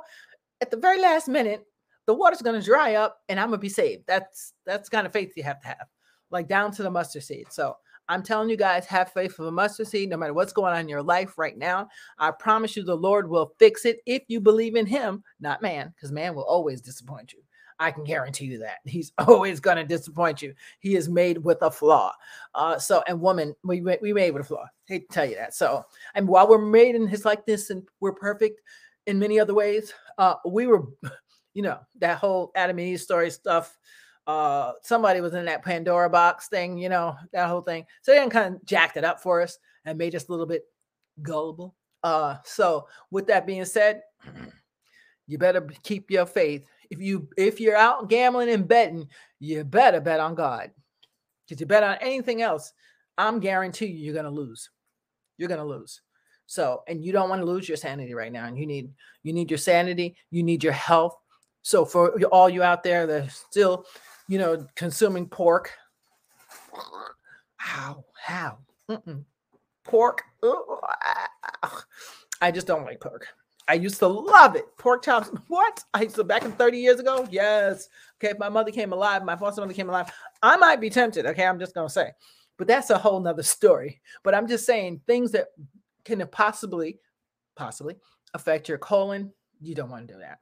at the very last minute, the water's gonna dry up and I'm gonna be saved. That's that's kind of faith you have to have, like down to the mustard seed. So I'm telling you guys, have faith of a mustard seed, no matter what's going on in your life right now. I promise you, the Lord will fix it if you believe in Him, not man, because man will always disappoint you. I can guarantee you that he's always going to disappoint you. He is made with a flaw. Uh, so, and woman, we we made with a flaw. I hate to tell you that. So, and while we're made in His likeness and we're perfect in many other ways, uh, we were, you know, that whole Adam and Eve story stuff. Uh, somebody was in that Pandora box thing, you know, that whole thing. So they kind of jacked it up for us and made us a little bit gullible. Uh, so with that being said, you better keep your faith if you if you're out gambling and betting, you better bet on God. Because you bet on anything else, I'm guarantee you you're gonna lose. You're gonna lose. So, and you don't want to lose your sanity right now. And you need you need your sanity, you need your health. So for all you out there that still, you know, consuming pork, how how pork? I just don't like pork. I used to love it. Pork chops. What? I used to back in 30 years ago. Yes. Okay. If my mother came alive, my foster mother came alive, I might be tempted. Okay. I'm just going to say, but that's a whole nother story. But I'm just saying things that can possibly, possibly affect your colon. You don't want to do that.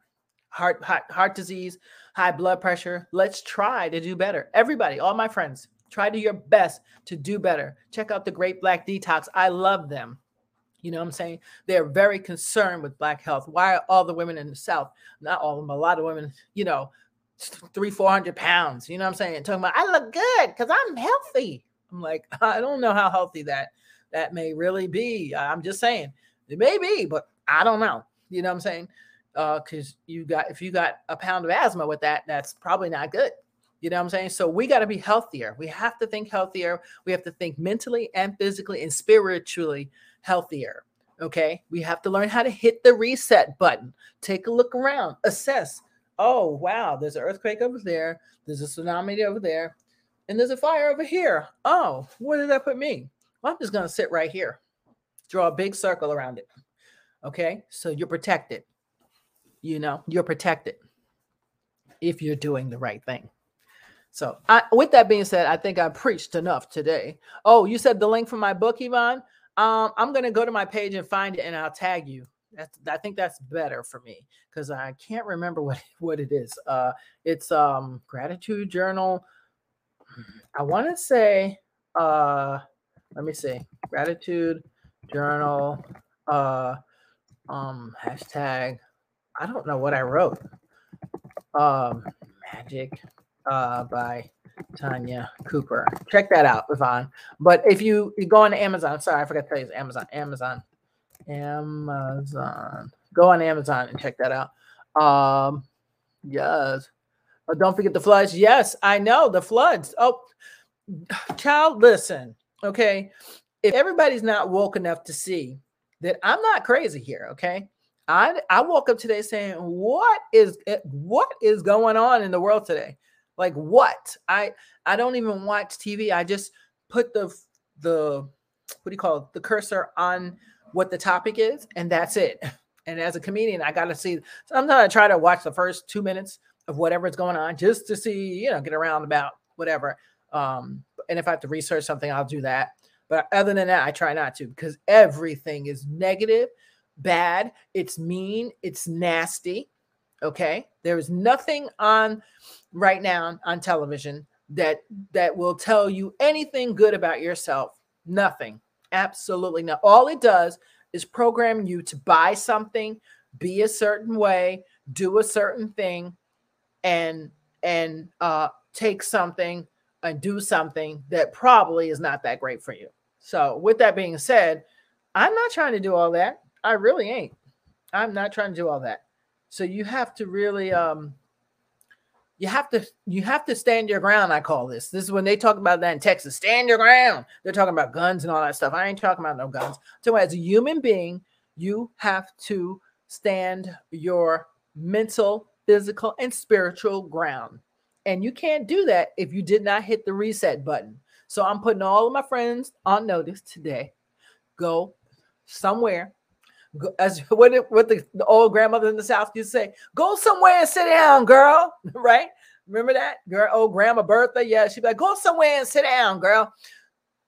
Heart, heart, heart disease, high blood pressure. Let's try to do better. Everybody, all my friends, try to your best to do better. Check out the Great Black Detox. I love them. You know what I'm saying? They're very concerned with Black health. Why are all the women in the South, not all of them, a lot of women, you know, three, 400 pounds, you know what I'm saying? Talking about, I look good because I'm healthy. I'm like, I don't know how healthy that that may really be. I'm just saying it may be, but I don't know. You know what I'm saying? Uh, because you got if you got a pound of asthma with that, that's probably not good. You know what I'm saying? So we got to be healthier. We have to think healthier. We have to think mentally and physically and spiritually healthier. Okay. We have to learn how to hit the reset button. Take a look around, assess. Oh, wow, there's an earthquake over there. There's a tsunami over there. And there's a fire over here. Oh, where did that put me? Well, I'm just going to sit right here. Draw a big circle around it. Okay. So you're protected. You know, you're protected if you're doing the right thing. So, I, with that being said, I think I preached enough today. Oh, you said the link for my book, Yvonne? Um, I'm gonna go to my page and find it, and I'll tag you. That's, I think that's better for me because I can't remember what what it is. Uh, it's um gratitude journal. I want to say, uh, let me see, gratitude journal. Uh, um, hashtag. I don't know what I wrote. Um, magic. Uh, by Tanya Cooper. Check that out, Yvonne. But if you, you go on Amazon, sorry, I forgot to tell you, it's Amazon, Amazon, Amazon. Go on Amazon and check that out. Um, yes. Oh, don't forget the floods. Yes, I know the floods. Oh, child, listen. Okay, if everybody's not woke enough to see that I'm not crazy here. Okay, I I woke up today saying, what is what is going on in the world today? Like what? I I don't even watch TV. I just put the the what do you call it? The cursor on what the topic is, and that's it. And as a comedian, I got to see. Sometimes I try to watch the first two minutes of whatever's going on just to see, you know, get around about whatever. Um, and if I have to research something, I'll do that. But other than that, I try not to because everything is negative, bad, it's mean, it's nasty. Okay. There is nothing on right now on television that that will tell you anything good about yourself. Nothing. Absolutely not. All it does is program you to buy something, be a certain way, do a certain thing, and and uh, take something and do something that probably is not that great for you. So, with that being said, I'm not trying to do all that. I really ain't. I'm not trying to do all that. So you have to really um you have to you have to stand your ground. I call this. This is when they talk about that in Texas. Stand your ground. They're talking about guns and all that stuff. I ain't talking about no guns. So as a human being, you have to stand your mental, physical, and spiritual ground. And you can't do that if you did not hit the reset button. So I'm putting all of my friends on notice today. Go somewhere as what what the, the old grandmother in the South used to say, go somewhere and sit down, girl. right? Remember that? Girl, old grandma Bertha. Yeah, she'd be like, go somewhere and sit down, girl.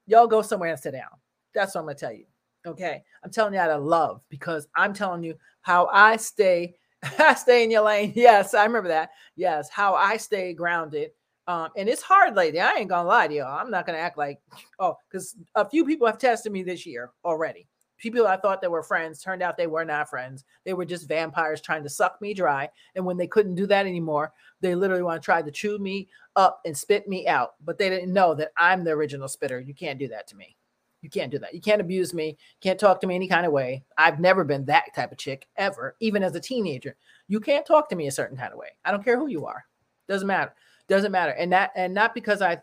Y'all go somewhere and sit down. That's what I'm gonna tell you. Okay. I'm telling you out of love because I'm telling you how I stay, I stay in your lane. Yes, I remember that. Yes, how I stay grounded. Um, and it's hard lately. I ain't gonna lie to you. I'm not gonna act like, oh, because a few people have tested me this year already people I thought that were friends turned out they were not friends. They were just vampires trying to suck me dry. And when they couldn't do that anymore, they literally want to try to chew me up and spit me out. But they didn't know that I'm the original spitter. You can't do that to me. You can't do that. You can't abuse me. Can't talk to me any kind of way. I've never been that type of chick ever, even as a teenager. You can't talk to me a certain kind of way. I don't care who you are. Doesn't matter. Doesn't matter. And that and not because I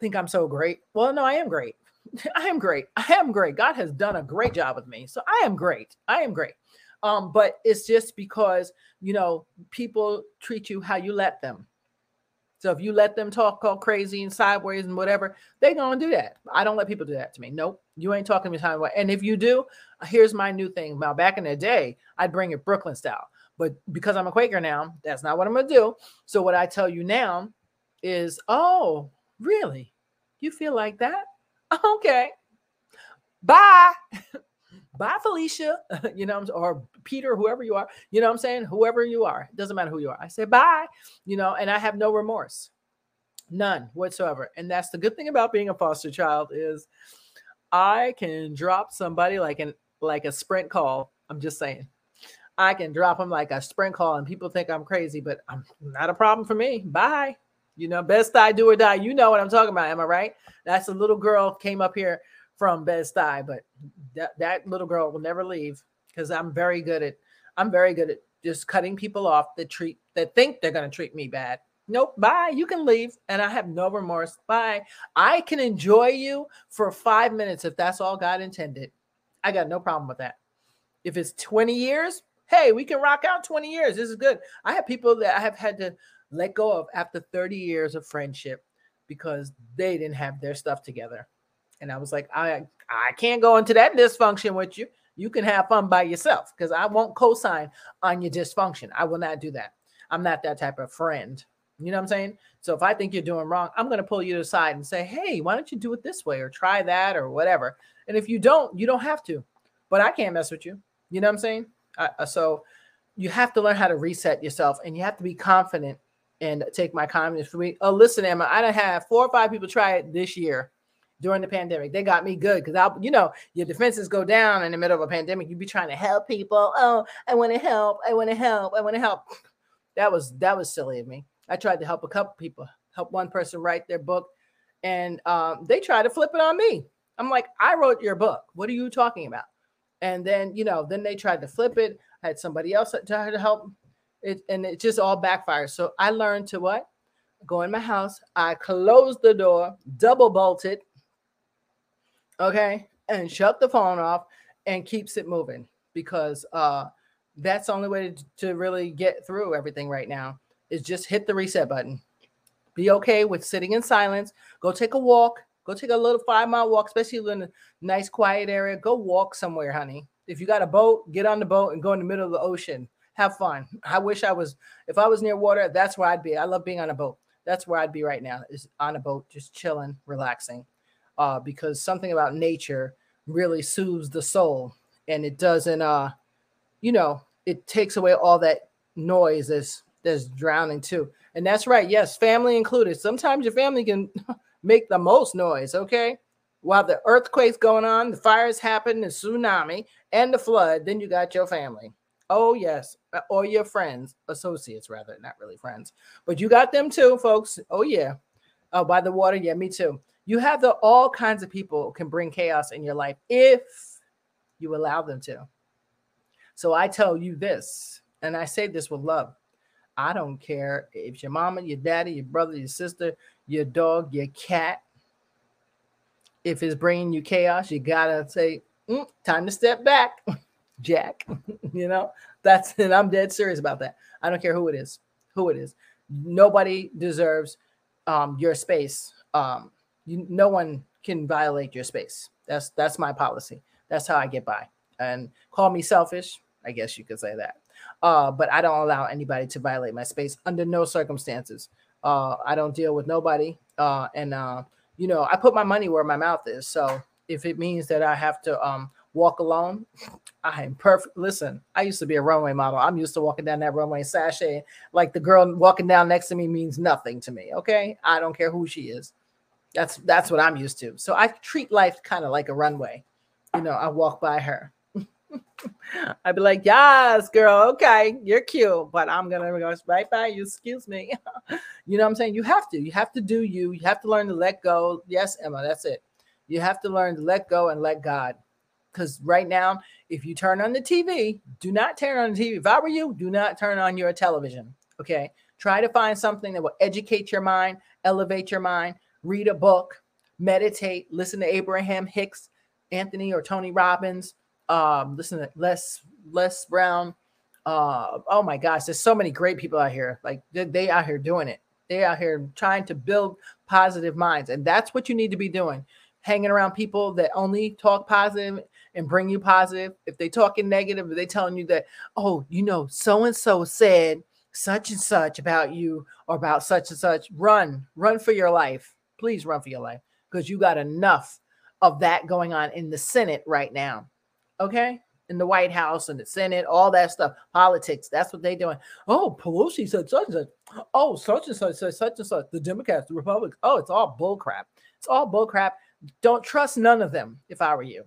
think I'm so great. Well, no, I am great. I am great. I am great. God has done a great job with me. So I am great. I am great. Um, but it's just because you know people treat you how you let them. So if you let them talk all crazy and sideways and whatever, they're gonna do that. I don't let people do that to me. Nope. You ain't talking to me sideways. And if you do, here's my new thing. Now, back in the day, I'd bring it Brooklyn style. But because I'm a Quaker now, that's not what I'm gonna do. So what I tell you now is, oh, really? You feel like that? Okay. Bye. Bye, Felicia. you know, or Peter, whoever you are. You know I'm saying? Whoever you are. It doesn't matter who you are. I say bye, you know, and I have no remorse. None whatsoever. And that's the good thing about being a foster child is I can drop somebody like an like a sprint call. I'm just saying. I can drop them like a sprint call and people think I'm crazy, but I'm not a problem for me. Bye. You know, Bed-Stuy, do or die. You know what I'm talking about. Am I right? That's a little girl came up here from Bed-Stuy, but that, that little girl will never leave because I'm very good at I'm very good at just cutting people off that treat that think they're gonna treat me bad. Nope, bye. You can leave, and I have no remorse. Bye. I can enjoy you for five minutes if that's all God intended. I got no problem with that. If it's 20 years, hey, we can rock out 20 years. This is good. I have people that I have had to let go of after 30 years of friendship because they didn't have their stuff together. And I was like, I I can't go into that dysfunction with you. You can have fun by yourself because I won't co-sign on your dysfunction. I will not do that. I'm not that type of friend. You know what I'm saying? So if I think you're doing wrong, I'm going to pull you to the side and say, "Hey, why don't you do it this way or try that or whatever?" And if you don't, you don't have to. But I can't mess with you. You know what I'm saying? Uh, so you have to learn how to reset yourself and you have to be confident and take my comments for me. Oh, listen, Emma, I don't have four or five people try it this year during the pandemic. They got me good because I, you know, your defenses go down in the middle of a pandemic. You be trying to help people. Oh, I want to help. I want to help. I want to help. That was that was silly of me. I tried to help a couple people, help one person write their book, and um, they tried to flip it on me. I'm like, I wrote your book. What are you talking about? And then, you know, then they tried to flip it. I had somebody else to help it, and it just all backfires. So I learned to what? Go in my house. I close the door, double bolt it, okay, and shut the phone off and keeps it moving because uh, that's the only way to, to really get through everything right now is just hit the reset button. Be okay with sitting in silence. Go take a walk. Go take a little five mile walk, especially in a nice quiet area. Go walk somewhere, honey. If you got a boat, get on the boat and go in the middle of the ocean. Have fun. I wish I was, if I was near water, that's where I'd be. I love being on a boat. That's where I'd be right now, is on a boat, just chilling, relaxing. Uh, because something about nature really soothes the soul and it doesn't uh you know it takes away all that noise that's that's drowning too and that's right yes family included sometimes your family can make the most noise okay while the earthquake's going on the fires happen the tsunami and the flood then you got your family oh yes uh, or your friends associates rather not really friends but you got them too folks oh yeah oh by the water yeah me too you have the all kinds of people can bring chaos in your life if you allow them to. So I tell you this, and I say this with love. I don't care if your mama, your daddy, your brother, your sister, your dog, your cat, if it's bringing you chaos, you gotta say, mm, time to step back, Jack. you know, that's and I'm dead serious about that. I don't care who it is, who it is. Nobody deserves um, your space. Um, you, no one can violate your space. That's that's my policy. That's how I get by. And call me selfish. I guess you could say that. Uh, but I don't allow anybody to violate my space under no circumstances. Uh, I don't deal with nobody. Uh, and uh, you know, I put my money where my mouth is. So if it means that I have to um, walk alone, I am perfect. Listen, I used to be a runway model. I'm used to walking down that runway sashay. Like the girl walking down next to me means nothing to me. Okay, I don't care who she is. That's that's what I'm used to. So I treat life kind of like a runway you know, I walk by her. I'd be like, yes, girl, okay, you're cute, but I'm gonna go right by you. Excuse me. you know what I'm saying? You have to, you have to do you, you have to learn to let go. Yes, Emma, that's it. You have to learn to let go and let God. Because right now, if you turn on the TV, do not turn on the TV. If I were you, do not turn on your television. Okay. Try to find something that will educate your mind, elevate your mind, read a book, meditate, listen to Abraham Hicks, Anthony or Tony Robbins. Um, listen to Les Les Brown. Uh, oh my gosh, there's so many great people out here. Like they, they out here doing it. They out here trying to build positive minds, and that's what you need to be doing. Hanging around people that only talk positive and bring you positive. If they talking negative, if they telling you that, oh, you know, so and so said such and such about you or about such and such, run, run for your life. Please run for your life because you got enough of that going on in the Senate right now. Okay. In the White House and the Senate, all that stuff, politics. That's what they're doing. Oh, Pelosi said such and such. Oh, such and such said such and such. The Democrats, the Republicans. Oh, it's all bull crap. It's all bull crap. Don't trust none of them if I were you.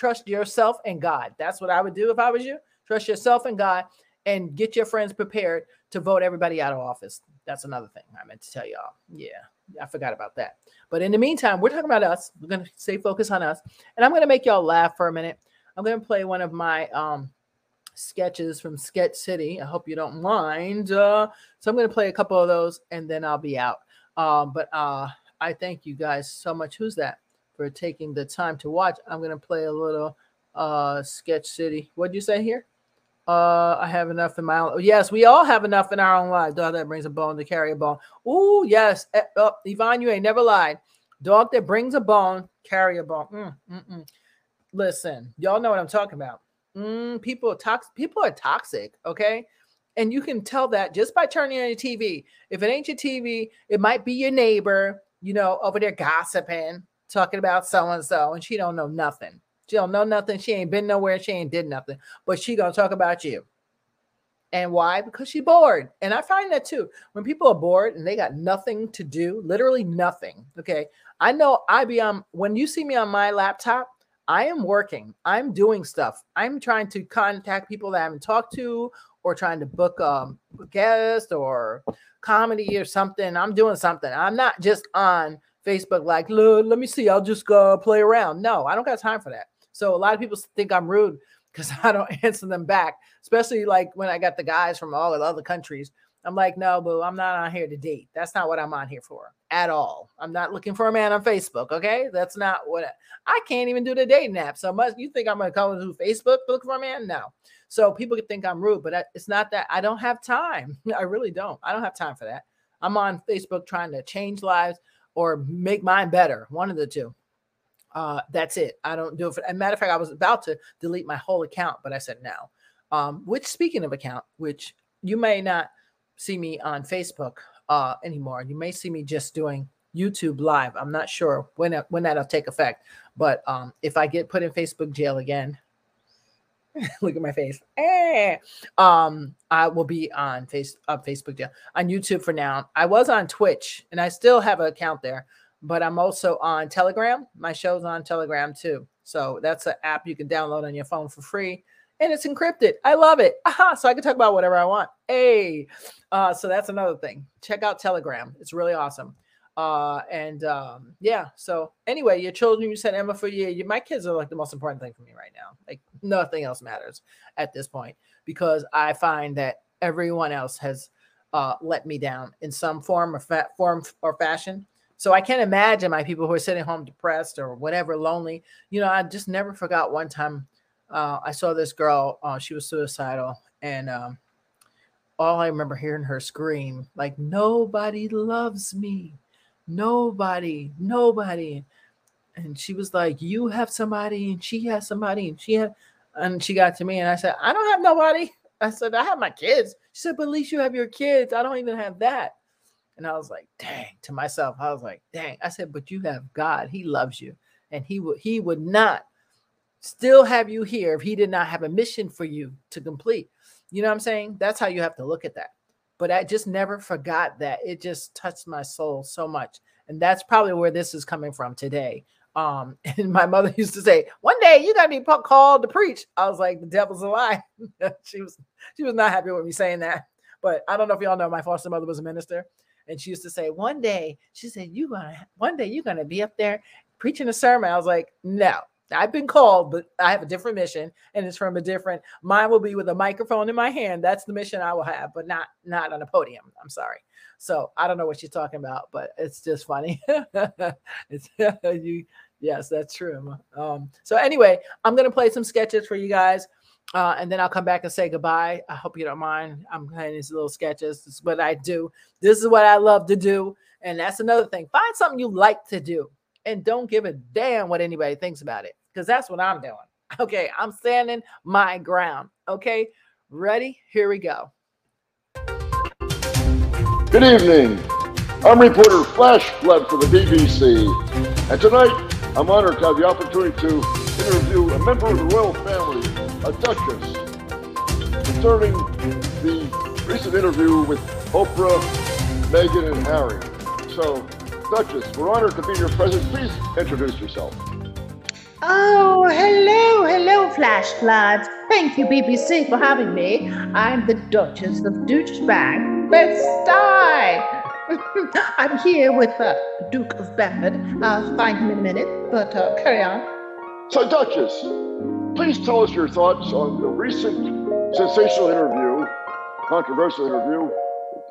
Trust yourself and God. That's what I would do if I was you. Trust yourself and God and get your friends prepared to vote everybody out of office. That's another thing I meant to tell y'all. Yeah. I forgot about that. But in the meantime, we're talking about us. We're going to stay focused on us. And I'm going to make y'all laugh for a minute. I'm going to play one of my um, sketches from Sketch City. I hope you don't mind. Uh, so I'm going to play a couple of those and then I'll be out. Um, but uh, I thank you guys so much. Who's that? For taking the time to watch. I'm going to play a little uh, Sketch City. What'd you say here? Uh, I have enough in my own. Yes, we all have enough in our own lives. Dog that brings a bone to carry a bone. Oh, yes. Uh, Yvonne, you ain't never lied. Dog that brings a bone, carry a bone. Mm, mm, mm. Listen, y'all know what I'm talking about. Mm, people toxic. People are toxic. Okay. And you can tell that just by turning on your TV. If it ain't your TV, it might be your neighbor, you know, over there gossiping, talking about so and so, and she don't know nothing. She don't know nothing. She ain't been nowhere. She ain't did nothing. But she gonna talk about you. And why? Because she bored. And I find that too. When people are bored and they got nothing to do, literally nothing. Okay. I know I be on when you see me on my laptop, I am working. I'm doing stuff. I'm trying to contact people that I haven't talked to or trying to book um, a guest or comedy or something. I'm doing something. I'm not just on Facebook like, let me see, I'll just go play around. No, I don't got time for that. So a lot of people think I'm rude because I don't answer them back, especially like when I got the guys from all the other countries. I'm like, no, boo, I'm not on here to date. That's not what I'm on here for at all. I'm not looking for a man on Facebook. Okay. That's not what I, I can't even do the dating app. So much you think I'm going to come to Facebook look for a man? No. So people could think I'm rude, but it's not that I don't have time. I really don't. I don't have time for that. I'm on Facebook trying to change lives or make mine better. One of the two. Uh, that's it. I don't do it. As a matter of fact, I was about to delete my whole account, but I said no. Um, which, speaking of account, which you may not see me on Facebook uh, anymore. You may see me just doing YouTube live. I'm not sure when when that'll take effect, but um, if I get put in Facebook jail again, look at my face. Eh, um, I will be on face uh, Facebook jail on YouTube for now. I was on Twitch and I still have an account there, but I'm also on Telegram. My show's on Telegram too. So that's an app you can download on your phone for free and it's encrypted. I love it. Aha, so I can talk about whatever I want. Hey, uh, so that's another thing. Check out Telegram. It's really awesome. Uh, and um, yeah, so anyway, your children, you said Emma for you. you. My kids are like the most important thing for me right now. Like nothing else matters at this point because I find that everyone else has uh, let me down in some form or fa- form or fashion. So I can't imagine my people who are sitting home depressed or whatever, lonely. You know, I just never forgot one time uh, I saw this girl. Uh, she was suicidal, and um, all I remember hearing her scream like, "Nobody loves me, nobody, nobody." And she was like, "You have somebody, and she has somebody, and she had." And she got to me, and I said, "I don't have nobody." I said, "I have my kids." She said, "But at least you have your kids. I don't even have that." And I was like, "Dang!" To myself, I was like, "Dang!" I said, "But you have God. He loves you, and He would He would not." still have you here if he did not have a mission for you to complete. You know what I'm saying? That's how you have to look at that. But I just never forgot that. It just touched my soul so much. And that's probably where this is coming from today. Um, and my mother used to say, "One day you're gonna be called to preach." I was like, "The devil's a lie." she was she was not happy with me saying that. But I don't know if y'all know my foster mother was a minister, and she used to say, "One day," she said, "You gonna one day you're gonna be up there preaching a sermon." I was like, "No, I've been called, but I have a different mission, and it's from a different. Mine will be with a microphone in my hand. That's the mission I will have, but not not on a podium. I'm sorry. So I don't know what you're talking about, but it's just funny. it's you. Yes, that's true. Um, so anyway, I'm gonna play some sketches for you guys. Uh, and then I'll come back and say goodbye. I hope you don't mind. I'm playing these little sketches. This is what I do. This is what I love to do. And that's another thing. Find something you like to do and don't give a damn what anybody thinks about it because that's what I'm doing. Okay, I'm standing my ground. Okay, ready? Here we go. Good evening. I'm reporter Flash Flood for the BBC, and tonight I'm honored to have the opportunity to interview a member of the royal family, a duchess, concerning the recent interview with Oprah, Meghan, and Harry. So, Duchess, we're honored to be in your presence. Please introduce yourself. Oh, hello, hello, Flash Flood. Thank you, BBC, for having me. I'm the Duchess of Douchebag, Bed-Stuy. I'm here with uh, Duke of Bedford. I'll find him in a minute, but uh, carry on. So, Duchess, please tell us your thoughts on the recent sensational interview, controversial interview,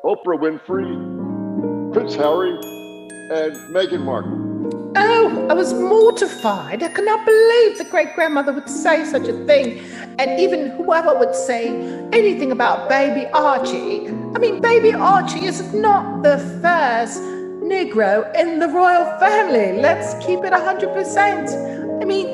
Oprah Winfrey, Prince Harry, and Meghan Markle. Oh, I was mortified. I cannot believe the great grandmother would say such a thing. And even whoever would say anything about baby Archie. I mean, baby Archie is not the first Negro in the royal family. Let's keep it 100%. I mean,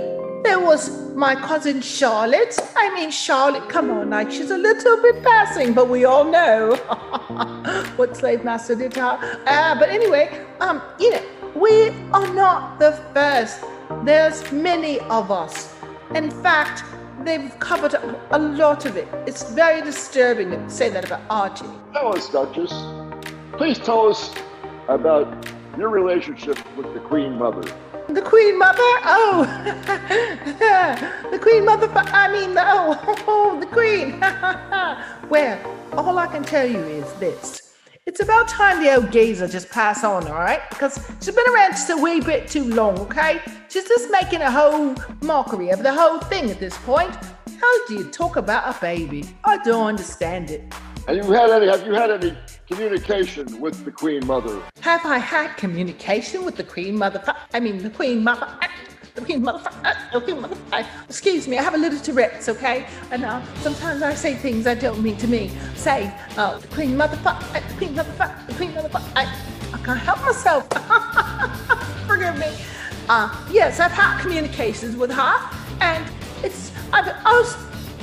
there was my cousin Charlotte. I mean, Charlotte, come on, like she's a little bit passing, but we all know what slave master did to her. Uh, but anyway, um, you know, we are not the first. There's many of us. In fact, they've covered up a lot of it. It's very disturbing to say that about Archie. Tell us, Duchess. Please tell us about your relationship with the Queen Mother. The Queen Mother? Oh, the Queen Mother. I mean, oh, oh the Queen. well, all I can tell you is this. It's about time the old geezer just pass on, all right? Because she's been around just a wee bit too long, okay? She's just making a whole mockery of the whole thing at this point. How do you talk about a baby? I don't understand it. Have you had any? Have you had any communication with the Queen Mother? Have I had communication with the Queen Mother? I mean, the Queen Mother. The Queen Motherfucker, the Queen Motherfucker. Excuse me, I have a little Tourette's, okay? And uh, sometimes I say things I don't mean to me. Say, uh, the Queen Motherfucker, the Queen Motherfucker, the Queen Motherfucker. I, I can't help myself. Forgive me. Uh, yes, I've had communications with her, and it's, I've, I was,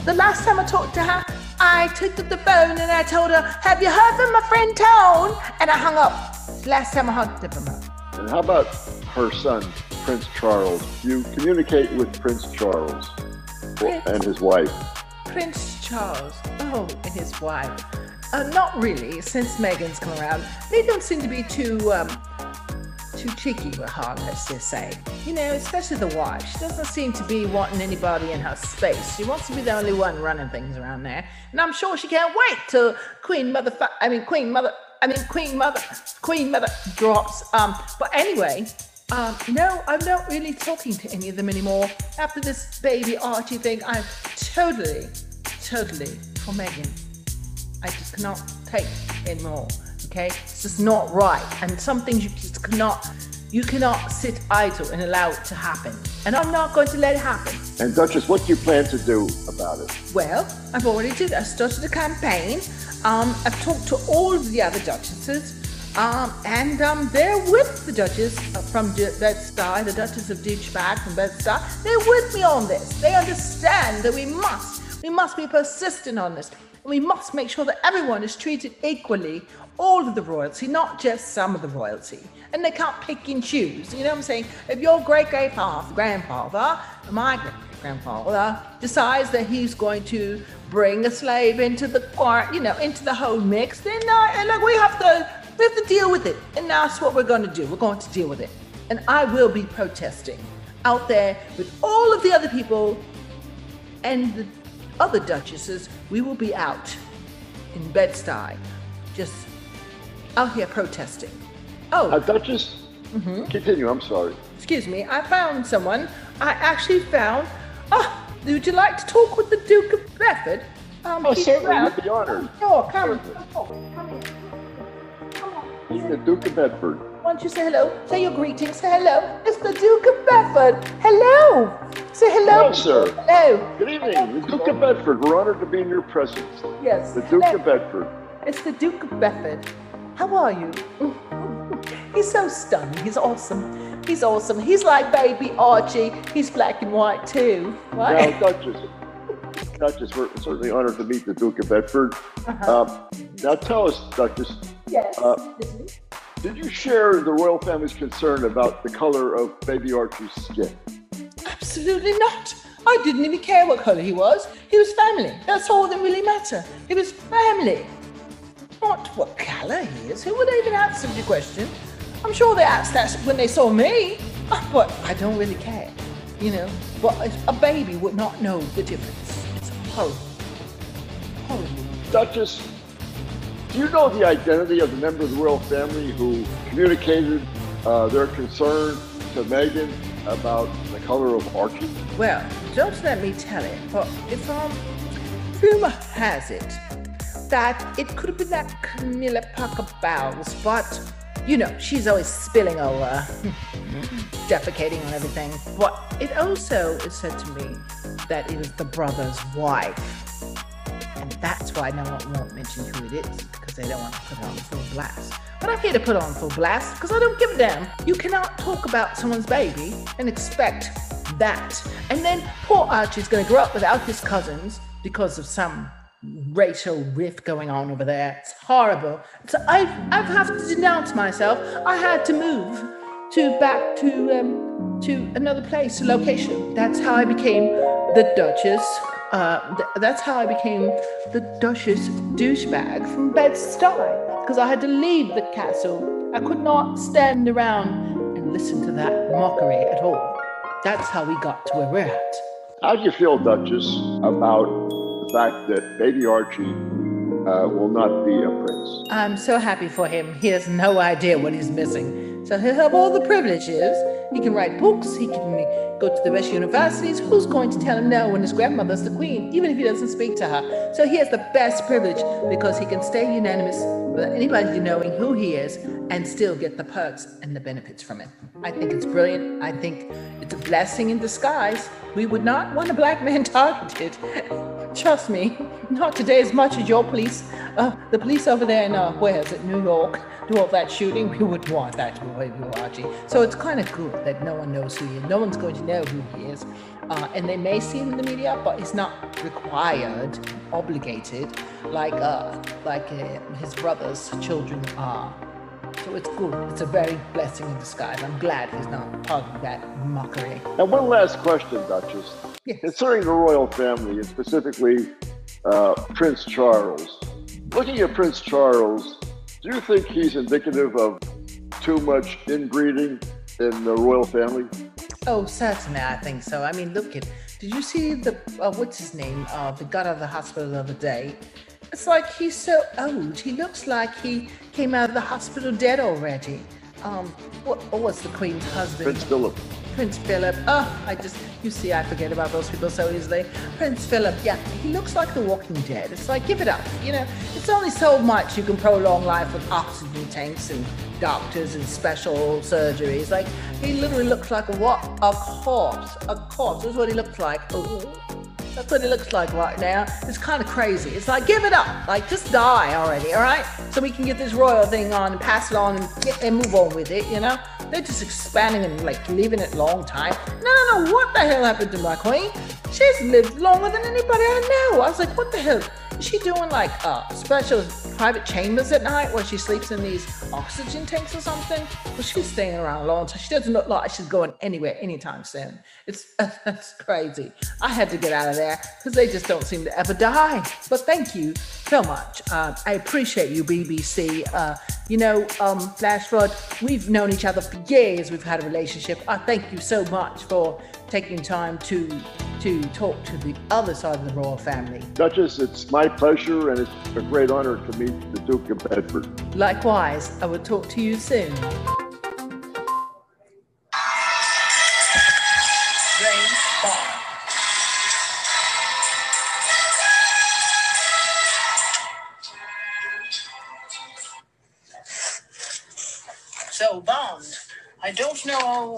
the last time I talked to her, I took up the phone and I told her, Have you heard from my friend Tone? And I hung up. Last time I up from. And how about her son, Prince Charles? You communicate with Prince Charles Yes. and his wife. Prince Charles. Oh, and his wife. Uh, not really, since Meghan's come around. They don't seem to be too, um, too cheeky with her, let's just say. You know, especially the wife. She doesn't seem to be wanting anybody in her space. She wants to be the only one running things around there. And I'm sure she can't wait till Queen Mother, I mean, Queen Mother, I mean, Queen Mother, Queen Mother drops. Um, but anyway, um, no, I'm not really talking to any of them anymore. After this baby Archie thing, I'm totally, totally for Meghan. I just cannot take anymore. Okay, it's just not right, and some things you just cannot, you cannot sit idle and allow it to happen. And I'm not going to let it happen. And Duchess, what do you plan to do about it? Well, I've already did. I started a campaign. Um, I've talked to all of the other duchesses, um, and um, they're with the Duchess uh, from D- Bed-Stuy, the Duchess of Douchebag from Bed-Stuy. They're with me on this. They understand that we must, we must be persistent on this. We must make sure that everyone is treated equally, all of the royalty, not just some of the royalty. And they can't pick and choose. You know what I'm saying? If your great great grandfather, my grandfather, decides that he's going to bring a slave into the court, you know, into the whole mix, then uh, and like we have to we have to deal with it. And that's what we're going to do. We're going to deal with it. And I will be protesting out there with all of the other people and the other duchesses. We will be out in Bed-Stuy, just out here protesting. Oh, Uh, Duchess, continue. I'm sorry. excuse me, I found someone. I actually found. Oh, would you like to talk with the Duke of Bedford? Um, Oh, certainly. We'd be honored. Sure, come. Oh, come in. The Duke of Bedford. Why don't you say hello? Say your greetings. Say hello. It's the Duke of Bedford. Hello. Say hello. Hello, sir. Hello. Good evening. The Duke of Bedford. We're honored to be in your presence. Yes. The Duke hello. of Bedford. It's the Duke of Bedford. How are you? He's so stunning. He's awesome. He's awesome. He's like baby Archie. He's black and white too. Now, Right? Duchess. Duchess, we're certainly honored to meet the Duke of Bedford. Uh-huh. Um, now, tell us, Duchess, yes. uh, did you share the royal family's concern about the color of baby Archie's skin? Absolutely not. I didn't even care what color he was. He was family. That's all that really mattered. He was family. Not what color he is. Who would even ask such a question? I'm sure they asked that when they saw me, but I don't really care. You know, but a- a baby would not know the difference. It's horrible. Horrible. Duchess, do you know the identity of the member of the royal family who communicated uh, their concern to Meghan about the color of Archie? Well, don't let me tell it, but if um, rumor has it that it could have been that Camilla Parker Bowles, but you know, she's always spilling over, defecating on everything. But it also is said to me that it is the brother's wife. And that's why no one won't mention who it is, because they don't want to put on full blast. But I'm here to put on full blast, because I don't give a damn. You cannot talk about someone's baby and expect that. And then poor Archie's going to grow up without his cousins because of some racial rift going on over there. It's horrible. So I've, I've had to denounce myself. I had to move to back to um, to another place, a location. That's how I became the Duchess. Uh, th- that's how I became the Duchess douchebag from Bed-Stuy because I had to leave the castle. I could not stand around and listen to that mockery at all. That's how we got to where we're at. How do you feel, Duchess, about the fact that baby Archie uh, will not be a prince? I'm so happy for him. He has no idea what he's missing. So he'll have all the privileges. He can write books, he can go to the best universities. Who's going to tell him no when his grandmother's the queen, even if he doesn't speak to her? So he has the best privilege because he can stay unanimous without anybody knowing who he is and still get the perks and the benefits from it. I think it's brilliant. I think it's a blessing in disguise. We would not want a black man targeted. Trust me, not today as much as your police. Uh, the police over there in, uh, where is it, New York, do all that shooting. We would want that to be Archie. So it's kind of good that no one knows who he is. No one's going to know who he is. Uh, and they may see him in the media, but it's not required, obligated, like uh, like uh, his brother's children are. So it's good. It's a very blessing in disguise. I'm glad he's not part of that mockery. And one last question, Duchess. Yes. Concerning the royal family, and specifically uh, Prince Charles, looking at Prince Charles, do you think he's indicative of too much inbreeding in the royal family? Oh, certainly, I think so. I mean, look at. Did you see the uh, what's his name? Uh, the got out of the hospital the other day. It's like he's so old. He looks like he came out of the hospital dead already. Um, what, what was the Queen's husband? Prince Philip. Prince Philip. Oh, I just, you see, I forget about those people so easily. Prince Philip, yeah, he looks like the walking dead. It's like, give it up. You know, it's only so much you can prolong life with oxygen tanks and doctors and special surgeries. Like, he literally looks like what? A corpse. A corpse. is what he looks like. Oh, that's what it looks like right now. It's kind of crazy. It's like, give it up. Like, just die already, all right? So we can get this royal thing on and pass it on and, get, and move on with it, you know? They're just expanding and like leaving it long time. No, no, no. What the hell happened to my queen? She's lived longer than anybody I know. I was like, what the hell? Is she doing like uh, special private chambers at night where she sleeps in these oxygen tanks or something? Well, she's staying around a long time. She doesn't look like she's going anywhere anytime soon. It's that's crazy. I had to get out of there because they just don't seem to ever die. But thank you so much. Uh, I appreciate you, BBC. Uh, you know, um, Flash Flood, we've known each other for years. We've had a relationship. I thank you so much for taking time to to talk to the other side of the royal family. Duchess, it's my pleasure and it's a great honor to meet the Duke of Bedford. Likewise, I will talk to you soon.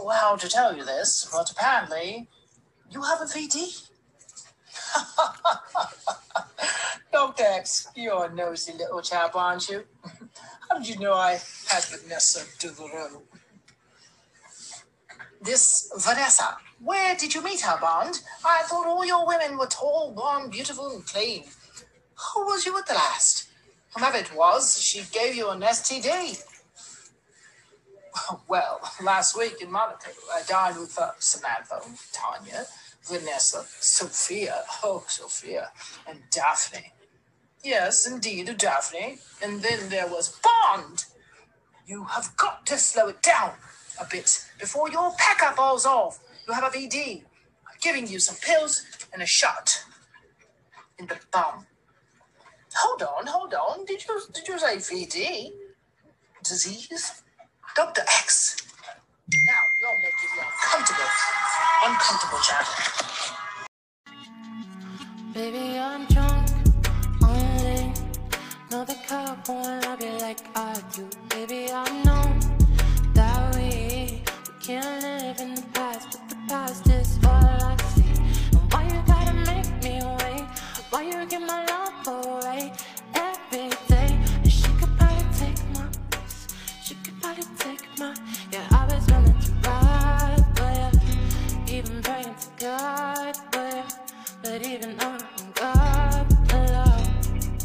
How to tell you this, but apparently you have a VD. Dr. X, you're a nosy little chap, aren't you? How did you know I had Vanessa Devereaux? This Vanessa, where did you meet her, Bond? I thought all your women were tall, blonde, beautiful, and clean. Who was you with the last? Whomever it was, she gave you an STD. Well, last week in Monaco, I dined with uh, Samantha, Tanya, Vanessa, Sophia, oh, Sophia, and Daphne. Yes, indeed, Daphne. And then there was Bond. You have got to slow it down a bit before your packer falls off. You have a VD. I'm giving you some pills and a shot in the bum. Hold on, hold on. Did you did you say VD? Disease? Dr. X. Now you're making me uncomfortable. Uncomfortable, Chad. Baby, I'm drunk on it. No, the cop won't love you like I do. Baby, I know that we can't live in the past, but the past is all I see. And why you gotta make me wait? Why you give my love away to God, but but even I'm God alone.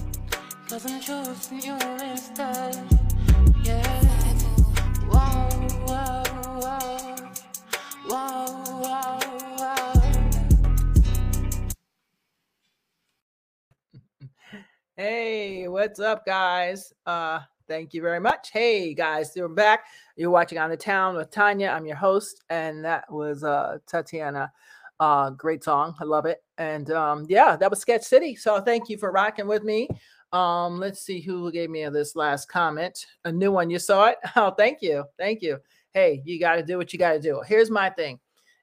Cause I'm choosing you instead. Yeah. Whoa, whoa. Whoa, whoa, whoa. Hey, what's up, guys? Uh, thank you very much. Hey, guys, you're back. You're watching On the Town with Tanya. I'm your host, and that was uh, Tatiana. Uh, great song. I love it. And um, yeah, that was Sketch City. So thank you for rocking with me. Um, let's see who gave me this last comment. A new one. You saw it? Oh, thank you. Thank you. Hey, you got to do what you got to do. Here's my thing.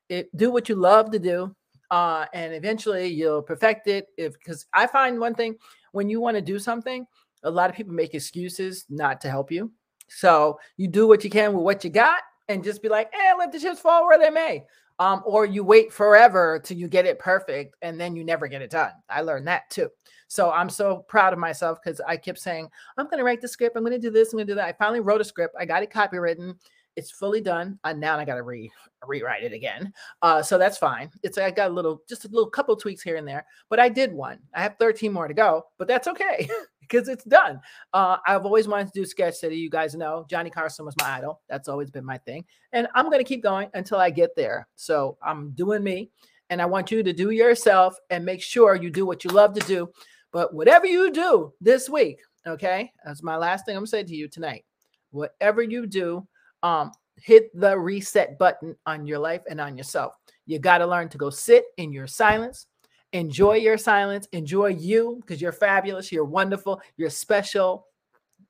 It, do what you love to do. Uh, and eventually you'll perfect it if because I find one thing when you want to do something, a lot of people make excuses not to help you. So you do what you can with what you got and just be like, eh, let the chips fall where they may. Um, or you wait forever till you get it perfect and then you never get it done. I learned that too. So I'm so proud of myself because I kept saying, I'm going to write the script. I'm going to do this. I'm going to do that. I finally wrote a script. I got it copywritten. It's fully done. And now I got to re rewrite it again. Uh, so that's fine. It's I got a little, just a little couple tweaks here and there, but I did one. I have 13 more to go, but that's okay because it's done. Uh, I've always wanted to do Sketch City. You guys know Johnny Carson was my idol. That's always been my thing, and I'm to keep going until I get there. So I'm doing me, and I want you to do yourself and make sure you do what you love to do. But whatever you do this week, okay, that's my last thing I'm saying to you tonight. Whatever you do, um, hit the reset button on your life and on yourself. You got to learn to go sit in your silence, enjoy your silence, enjoy you because you're fabulous, you're wonderful, you're special.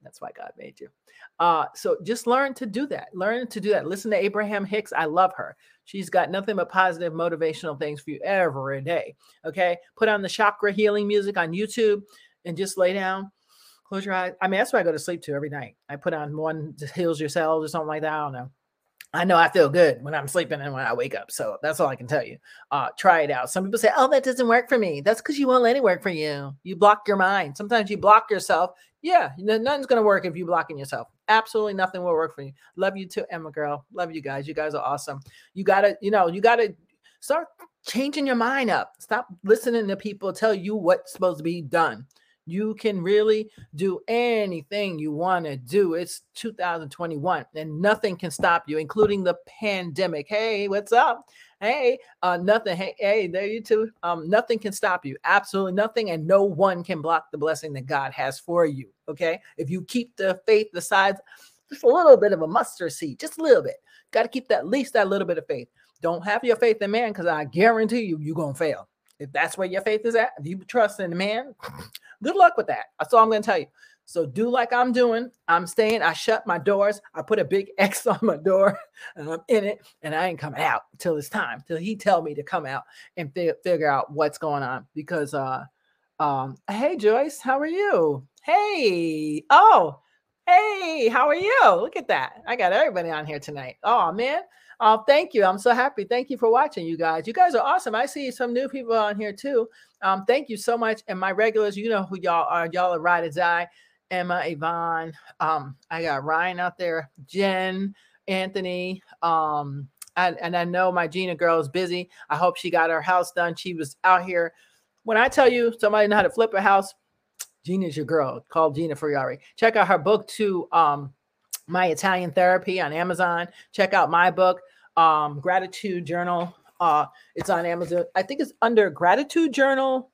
That's why God made you. Uh, so just learn to do that. Learn to do that. Listen to Abraham Hicks. I love her. She's got nothing but positive motivational things for you every day. Okay. Put on the chakra healing music on YouTube and just lay down close your eyes. I mean, that's what I go to sleep to every night. I put on one heals your cells or something like that. I don't know. I know I feel good when I'm sleeping and when I wake up. So that's all I can tell you. Uh, try it out. Some people say, oh, that doesn't work for me. That's because you won't let it work for you. You block your mind. Sometimes you block yourself. Yeah, nothing's going to work if you're blocking yourself. Absolutely nothing will work for you. Love you too, Emma girl. Love you guys. You guys are awesome. You got to, you know, you got to start changing your mind up. Stop listening to people tell you what's supposed to be done. You can really do anything you want to do. It's 2021 and nothing can stop you, including the pandemic. Hey, what's up? Hey, uh, nothing. Hey, hey, there you too. Um, nothing can stop you. Absolutely nothing, and no one can block the blessing that God has for you. Okay, if you keep the faith the size, just a little bit of a mustard seed, just a little bit. Got to keep that at least that little bit of faith. Don't have your faith in man, because I guarantee you, you're gonna fail. If that's where your faith is at, if you trust in the man, good luck with that. That's all I'm going to tell you. So do like I'm doing. I'm staying. I shut my doors. I put a big X on my door, and I'm in it, and I ain't coming out till it's time. Till he tell me to come out and fi- figure out what's going on. Because uh, um, hey Joyce, how are you? Hey, oh, hey, how are you? Look at that. I got everybody on here tonight. Oh man, Oh, thank you. I'm so happy. Thank you for watching, you guys. You guys are awesome. I see some new people on here too. Um, thank you so much. And my regulars, you know who y'all are. Y'all are ride or die. Emma, Yvonne. Um, I got Ryan out there, Jen, Anthony. Um, and, I know my Gina girl is busy. I hope she got her house done. She was out here. When I tell you somebody know how to flip a house, Gina's your girl. Call Gina Friari. Check out her book too. Um, my Italian therapy on Amazon. Check out my book, um, Gratitude Journal. Uh, it's on Amazon. I think it's under Gratitude Journal,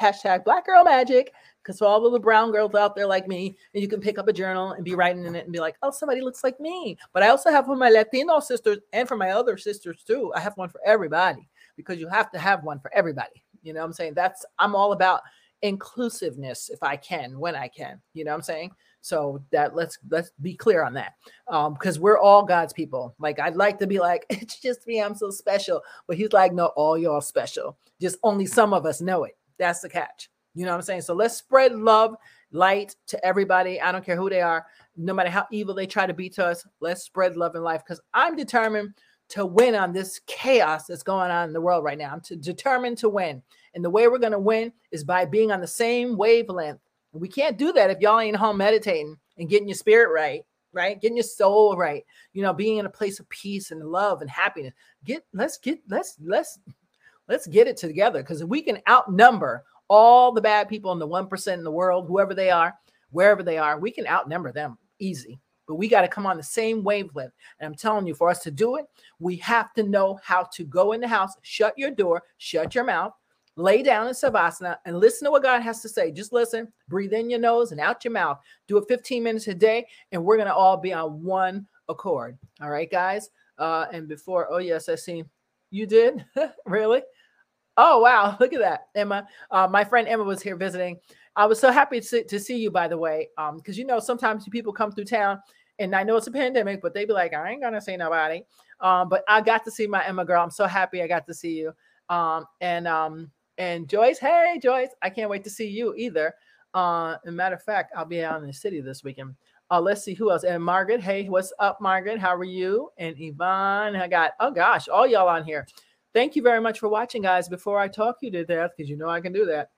hashtag Black Girl Magic. Because for all of the brown girls out there like me, and you can pick up a journal and be writing in it and be like, oh, somebody looks like me. But I also have for my Latino sisters and for my other sisters too. I have one for everybody because you have to have one for everybody. You know what I'm saying? That's I'm all about inclusiveness if I can, when I can. You know what I'm saying? So that let's let's be clear on that. Um, because we're all God's people. Like I'd like to be like, it's just me, I'm so special. But he's like, no, all y'all special. Just only some of us know it. That's the catch. You know what I'm saying? So let's spread love, light to everybody. I don't care who they are, no matter how evil they try to be to us. Let's spread love and life because I'm determined to win on this chaos that's going on in the world right now. I'm to, determined to win. And the way we're going to win is by being on the same wavelength we can't do that if y'all ain't home meditating and getting your spirit right, right? Getting your soul right. You know, being in a place of peace and love and happiness. Get let's get let's let's let's get it together because we can outnumber all the bad people in the 1% in the world, whoever they are, wherever they are, we can outnumber them easy. But we got to come on the same wavelength. And I'm telling you, for us to do it, we have to know how to go in the house, shut your door, shut your mouth, lay down in savasana and listen to what God has to say. Just listen, breathe in your nose and out your mouth. Do it 15 minutes a day, and we're going to all be on one accord. All right, guys. Uh, and before, oh, yes, I see you did. really? Oh, wow. Look at that, Emma. Uh, my friend Emma was here visiting. I was so happy to to see you, by the way, because um, you know, sometimes people come through town and I know it's a pandemic, but they be like, I ain't gonna see nobody. Um, but I got to see my Emma girl. I'm so happy I got to see you. Um, and um, and Joyce, hey Joyce, I can't wait to see you either. Uh, a matter of fact, I'll be out in the city this weekend. Uh, let's see who else. And Margaret, hey, what's up, Margaret? How are you? And Yvonne, I got, oh gosh, all y'all on here. Thank you very much for watching, guys. Before I talk you to death, because you know I can do that,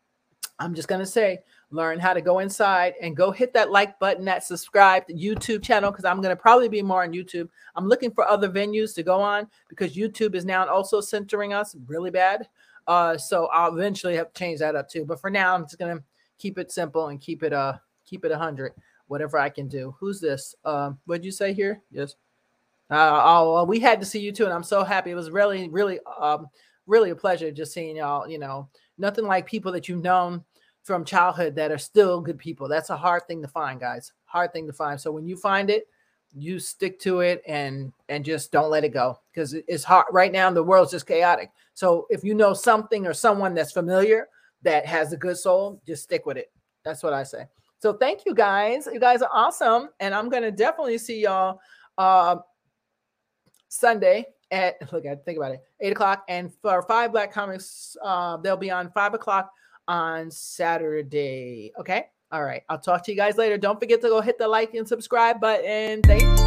I'm just going to say, learn how to go inside and go hit that like button, that subscribe YouTube channel, because I'm going to probably be more on YouTube. I'm looking for other venues to go on because YouTube is now also centering us really bad. Uh, so I'll eventually have change that up too. But for now, I'm just to keep it simple and keep it uh keep it a 100 whatever i can do. Who's this? Um what'd you say here? Yes. Uh, oh we had to see you too and i'm so happy. It was really really um really a pleasure just seeing y'all you know. Nothing like people that you've known from childhood that are still good people. That's a hard thing to find guys. Hard thing to find. So when you find it you stick to it and and just don't let it go because it's hard right now the world's just chaotic so if you know something or someone that's familiar that has a good soul, just stick with it. That's what I say. So thank you guys. You guys are awesome. And I'm gonna definitely see y'all uh, Sunday at look at think about it, eight o'clock. And for five black comics, uh, they'll be on five o'clock on Saturday. Okay. All right. I'll talk to you guys later. Don't forget to go hit the like and subscribe button. Thanks.